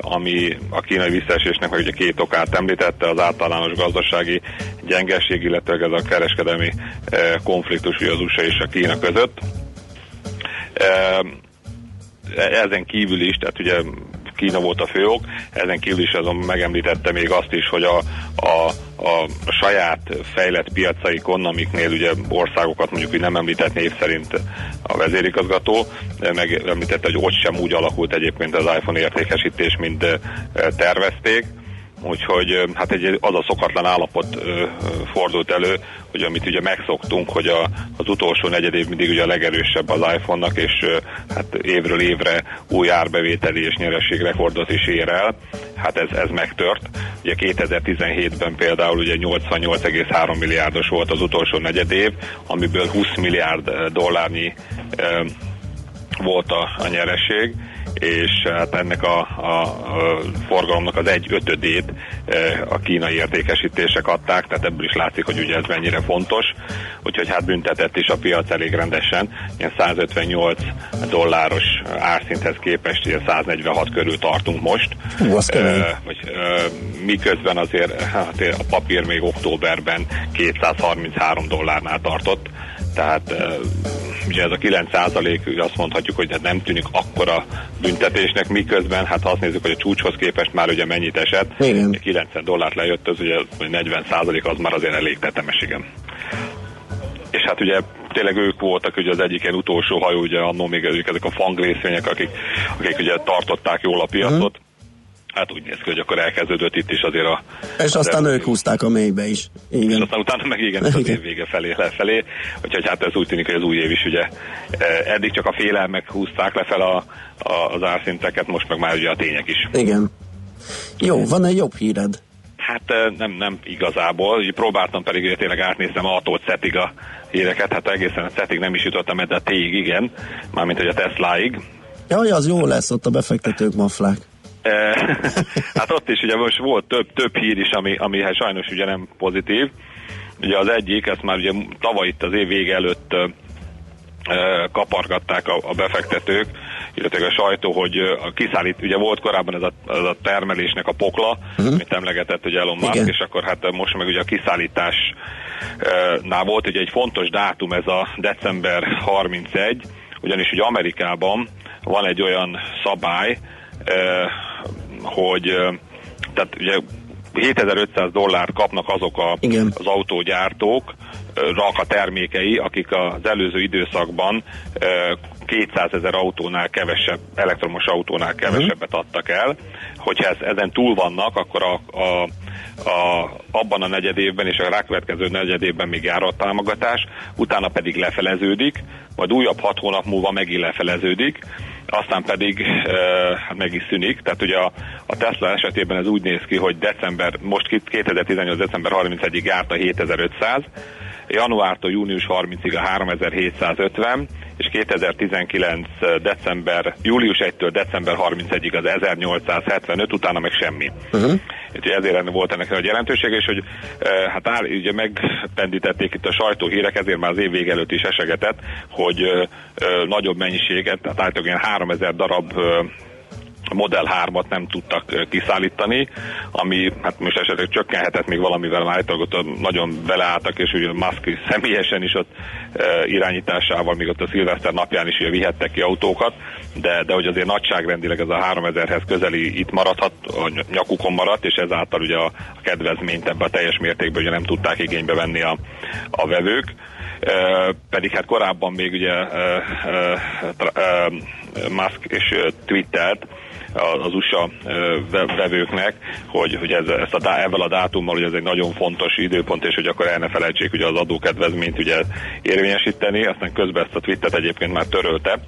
ami a kínai visszaesésnek meg ugye két okát említette, az általános gazdasági gyengeség, illetve ez a kereskedelmi konfliktus ugye az USA és a Kína között. Ezen kívül is, tehát ugye Kína volt a főok, ezen kívül is azon megemlítette még azt is, hogy a, a, a saját fejlett piacaikon, amiknél ugye országokat mondjuk hogy nem említett név szerint a vezérigazgató, megemlítette, hogy ott sem úgy alakult egyébként az iPhone értékesítés, mint tervezték, Úgyhogy hát egy, az a szokatlan állapot ö, fordult elő, hogy amit ugye megszoktunk, hogy a, az utolsó negyed év mindig ugye a legerősebb az iPhone-nak, és ö, hát évről évre új árbevételi és nyerességrekordot is ér el. Hát ez, ez megtört. Ugye 2017-ben például ugye 88,3 milliárdos volt az utolsó negyed év, amiből 20 milliárd dollárnyi ö, volt a, a nyereség és hát ennek a, a, a forgalomnak az egy ötödét a kínai értékesítések adták, tehát ebből is látszik, hogy ugye ez mennyire fontos, úgyhogy hát büntetett is a piac elég rendesen, ilyen 158 dolláros árszinthez képest ilyen 146 körül tartunk most, Hú, az uh, vagy, uh, miközben azért hát a papír még októberben 233 dollárnál tartott, tehát ugye ez a 9 százalék, azt mondhatjuk, hogy hát nem tűnik akkora büntetésnek, miközben, hát ha azt nézzük, hogy a csúcshoz képest már ugye mennyit esett, Igen. 90 dollárt lejött, az ugye 40 százalék, az már azért elég tetemes, igen. És hát ugye tényleg ők voltak ugye az egyik ilyen utolsó hajó, ugye annó még ezek a fangrészvények, akik, akik ugye tartották jól a piacot. Mm hát úgy néz ki, hogy akkor elkezdődött itt is azért a... És aztán ők húzták a mélybe is. Igen. És aztán utána meg igen, az év vége felé lefelé, úgyhogy hát ez úgy tűnik, hogy az új év is ugye eddig csak a félelmek húzták lefelé a, a, az árszinteket, most meg már ugye a tények is. Igen. Jó, van egy jobb híred? Hát nem, nem igazából, ugye próbáltam pedig ugye tényleg átnéztem A-tól Z-ig a híreket, hát egészen a Z-ig nem is jutottam, de a T-ig igen, mármint hogy a Tesla-ig. Jaj, az jó lesz ott a befektetők maflák. [LAUGHS] hát ott is ugye most volt több, több hír is, ami, ami hát sajnos ugye nem pozitív. Ugye az egyik, ezt már ugye tavaly itt az év vége előtt kapargatták a, a befektetők, illetve a sajtó, hogy a kiszállít, ugye volt korábban ez a, ez a termelésnek a pokla, uh-huh. amit emlegetett ugye Elon Musk, és akkor hát most meg ugye a kiszállításnál volt ugye egy fontos dátum, ez a december 31, ugyanis ugye Amerikában van egy olyan szabály, hogy tehát ugye 7500 dollárt kapnak azok a, Igen. az autógyártók, rak a termékei, akik az előző időszakban 200 ezer autónál kevesebb, elektromos autónál kevesebbet adtak el. Hogyha ez, ezen túl vannak, akkor a, a, a, abban a negyedévben és a rákövetkező negyedévben még jár a támogatás, utána pedig lefeleződik, majd újabb hat hónap múlva megint lefeleződik, aztán pedig e, meg is szűnik. Tehát ugye a, a Tesla esetében ez úgy néz ki, hogy december, most 2018. december 31-ig járt a 7500, januártól június 30-ig a 3750, és 2019. december, július 1-től december 31-ig az 1875, utána meg semmi. Uh-huh. Úgyhogy ezért volt ennek egy jelentősége, és hogy hát áll, ugye megpendítették itt a sajtóhírek, ezért már az év vége előtt is esegetett, hogy nagyobb mennyiséget, tehát általában 3000 darab Model 3-at nem tudtak kiszállítani, ami hát most esetleg csökkenhetett még valamivel, már ott nagyon beleálltak, és ugye Musk személyesen is ott e, irányításával, még ott a szilveszter napján is ugye vihettek ki autókat, de, de hogy azért nagyságrendileg ez a 3000-hez közeli itt maradhat, a nyakukon maradt, és ezáltal ugye a, a kedvezményt ebbe a teljes mértékben ugye nem tudták igénybe venni a, a vevők. Uh, pedig hát korábban még ugye uh, uh, Musk és twittert, az USA vevőknek, hogy, hogy ez, ezt a, ezzel a dátummal, hogy ez egy nagyon fontos időpont, és hogy akkor el ne felejtsék ugye az adókedvezményt ugye érvényesíteni, aztán közben ezt a twittet egyébként már törölte.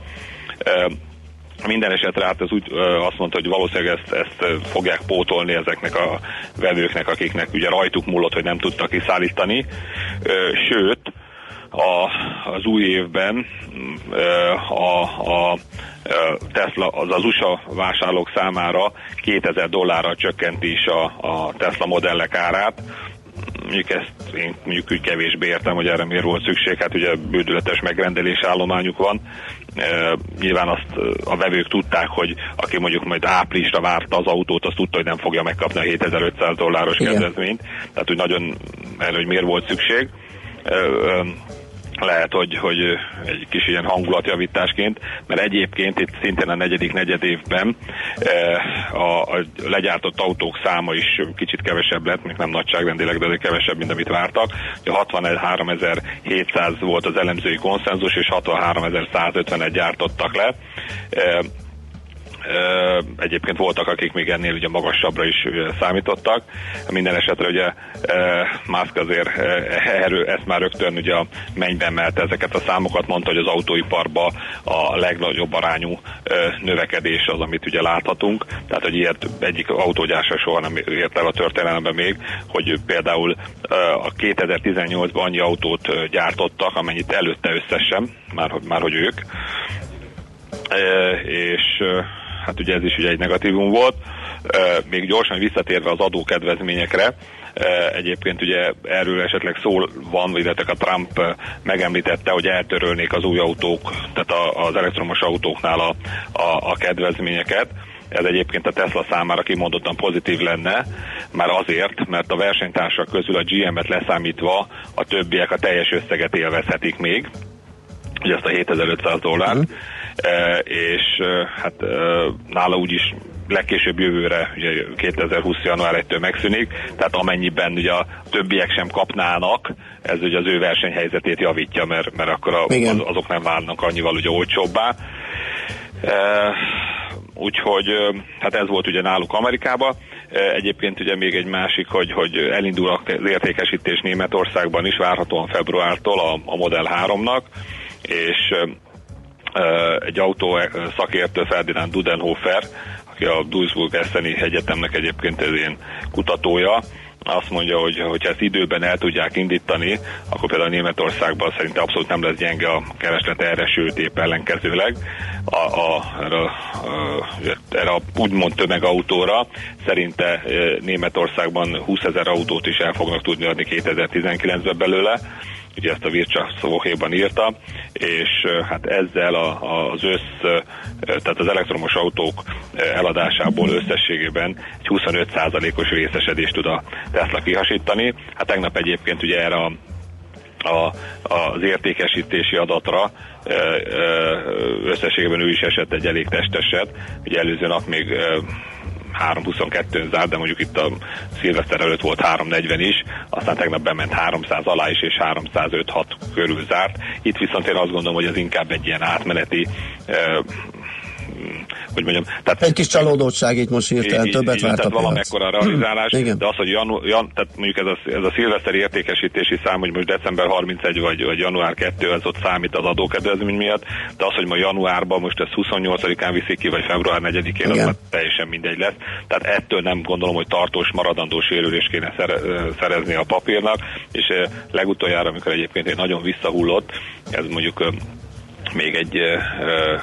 minden esetre hát ez úgy azt mondta, hogy valószínűleg ezt, ezt fogják pótolni ezeknek a vevőknek, akiknek ugye rajtuk múlott, hogy nem tudtak kiszállítani. Sőt, a, az új évben a, a Tesla, az az USA vásárlók számára 2000 dollárra csökkenti is a, a Tesla modellek árát. Mondjuk ezt én mondjuk úgy kevésbé értem, hogy erre miért volt szükség, hát ugye bődületes megrendelés állományuk van. E, nyilván azt a vevők tudták, hogy aki mondjuk majd áprilisra várta az autót, azt tudta, hogy nem fogja megkapni a 7500 dolláros Igen. kedvezményt. Tehát úgy nagyon erre, hogy miért volt szükség. E, lehet, hogy, hogy egy kis ilyen hangulatjavításként, mert egyébként itt szintén a negyedik negyed évben a, a legyártott autók száma is kicsit kevesebb lett, még nem nagyságrendileg, de azért kevesebb, mint amit vártak. Ugye 63.700 volt az elemzői konszenzus, és 63.151 gyártottak le. Egyébként voltak, akik még ennél ugye magasabbra is számítottak. Minden esetre ugye Musk azért ö, erről, ezt már rögtön ugye a mennybe emelte ezeket a számokat, mondta, hogy az autóiparba a legnagyobb arányú növekedés az, amit ugye láthatunk. Tehát, hogy ilyet egyik autógyársa soha nem ért el a történelemben még, hogy például a 2018-ban annyi autót gyártottak, amennyit előtte összesen, már, már hogy ők, és hát ugye ez is ugye egy negatívum volt. Még gyorsan visszatérve az adókedvezményekre, egyébként ugye erről esetleg szó van, illetve a Trump megemlítette, hogy eltörölnék az új autók, tehát az elektromos autóknál a, a, a kedvezményeket. Ez egyébként a Tesla számára kimondottan pozitív lenne, már azért, mert a versenytársak közül a GM-et leszámítva a többiek a teljes összeget élvezhetik még, ugye ezt a 7500 dollárt, Mhm. E, és e, hát e, nála úgyis legkésőbb jövőre, ugye 2020. január 1-től megszűnik, tehát amennyiben ugye a többiek sem kapnának, ez ugye az ő versenyhelyzetét javítja, mert, mert akkor a, Igen. az, azok nem válnak annyival ugye olcsóbbá. E, úgyhogy hát ez volt ugye náluk Amerikába. E, Egyébként ugye még egy másik, hogy, hogy elindul az értékesítés Németországban is várhatóan februártól a, a Model 3-nak, és egy autó szakértő Ferdinand Dudenhofer, aki a Duisburg Esseni Egyetemnek egyébként ez ilyen kutatója, azt mondja, hogy ha ezt időben el tudják indítani, akkor például Németországban szerintem abszolút nem lesz gyenge a kereslet erre, sőt épp ellenkezőleg. A, a, erre, a, erre a úgymond tömegautóra szerinte Németországban 20 ezer autót is el fognak tudni adni 2019-ben belőle, ugye ezt a Wirtschaftswoche-ban írta, és hát ezzel a, az össz, tehát az elektromos autók eladásából összességében egy 25%-os részesedést tud a Tesla kihasítani. Hát tegnap egyébként ugye erre a a, az értékesítési adatra összességében ő is esett egy elég testeset. Ugye előző nap még 3.22-n zárt, de mondjuk itt a szilveszter előtt volt 3.40 is, aztán tegnap bement 300 alá is, és 305-6 körül zárt. Itt viszont én azt gondolom, hogy ez inkább egy ilyen átmeneti hogy mondjam, tehát Egy kis csalódottság itt most hirtelen, így- többet így- várt a tehát piac. valamekkora realizálás, Igen. de az, hogy janu, jan, tehát mondjuk ez a, ez a szilveszteri értékesítési szám, hogy most december 31 vagy, vagy január 2, ez ott számít az adókedvezmény miatt, de az, hogy ma januárban most ez 28-án viszik ki, vagy február 4-én, az teljesen mindegy lesz. Tehát ettől nem gondolom, hogy tartós maradandó sérülés kéne szerezni a papírnak, és legutoljára, amikor egyébként egy nagyon visszahullott, ez mondjuk még egy ö, ö,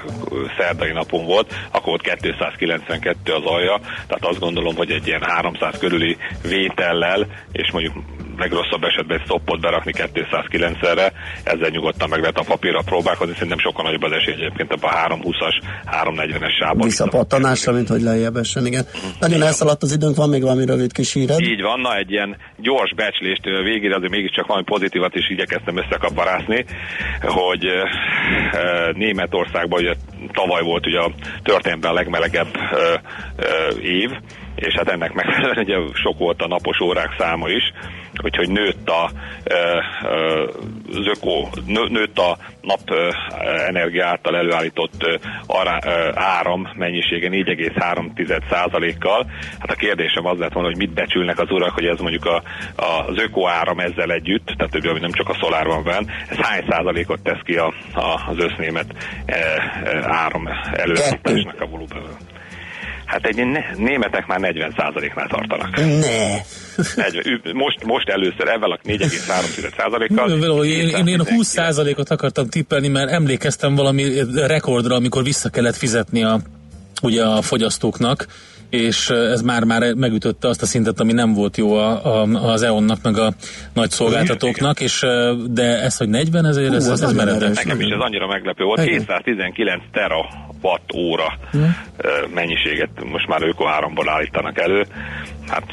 szerdai napon volt, akkor volt 292 az alja, tehát azt gondolom, hogy egy ilyen 300 körüli vétellel, és mondjuk legrosszabb esetben egy stoppot berakni 209-re, ezzel nyugodtan meg lehet a papírra próbálkozni, szerintem sokkal nagyobb az esély egyébként ebben a 320-as, 340-es sávban. Visszapattanásra, mint hogy lejjebb essen, igen. Nagyon elszaladt az időnk, van még valami rövid kis híred. Így van, na egy ilyen gyors becslést végére azért mégiscsak valami pozitívat is igyekeztem összekaparászni, hogy Németországban ugye tavaly volt ugye a történelemben a legmelegebb ö, ö, év, és hát ennek megfelelően ugye sok volt a napos órák száma is, úgyhogy nőtt a az öko, nőtt a nap energia által előállított ará, áram mennyisége 4,3%-kal. Hát a kérdésem az lett volna, hogy mit becsülnek az urak, hogy ez mondjuk a, a, az öko áram ezzel együtt, tehát hogy nem csak a szolár van van, ez hány százalékot tesz ki a, a, az össznémet e, e, áram előállításnak a volumenből? Hát egy né- németek már 40%-nál tartanak. Ne! 40, most, most először ezzel a 4,3%-kal. Én, én, én 20%-ot akartam tippelni, mert emlékeztem valami rekordra, amikor vissza kellett fizetni a, ugye a fogyasztóknak, és ez már már megütötte azt a szintet, ami nem volt jó a, a, az EON-nak, meg a nagy szolgáltatóknak, és de ez, hogy 40 ezért, ez, ez, ez meredek. Nekem is ez annyira meglepő volt. 219 terawatt óra mennyiséget most már ők áramból állítanak elő. Hát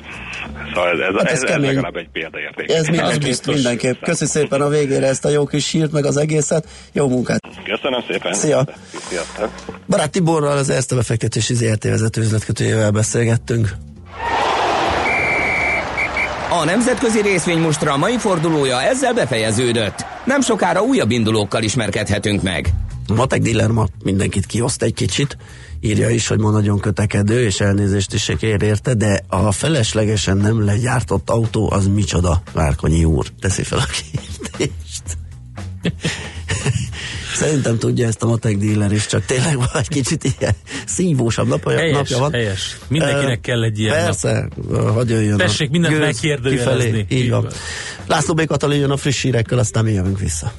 Szóval ez, ez, Hát ez ez, ez legalább egy példaérték. Ez mindenképp, mindenképp. Köszi szépen a végére ezt a jó kis sírt, meg az egészet. Jó munkát! Köszönöm szépen. Szia. Sziasztok. Barát Tiborral, az Erste befektetési ZRT vezető üzletkötőjével beszélgettünk. A nemzetközi részvénymustra mai fordulója ezzel befejeződött. Nem sokára újabb indulókkal ismerkedhetünk meg. A matek dealer ma mindenkit kioszt egy kicsit, írja is, hogy ma nagyon kötekedő, és elnézést is kér érte, de a feleslegesen nem legyártott autó az micsoda, Várkonyi úr, teszi fel a kérdést. [LAUGHS] Szerintem tudja ezt a matek dealer is, csak tényleg van egy kicsit ilyen szívósabb napja, Helyes, napja van. helyes. Mindenkinek Ö, kell egy ilyen Persze, hogy jöjjön Tessék mindent megkérdőjelezni. Így van. László B. Katalin jön a friss hírekkel, aztán mi jövünk vissza.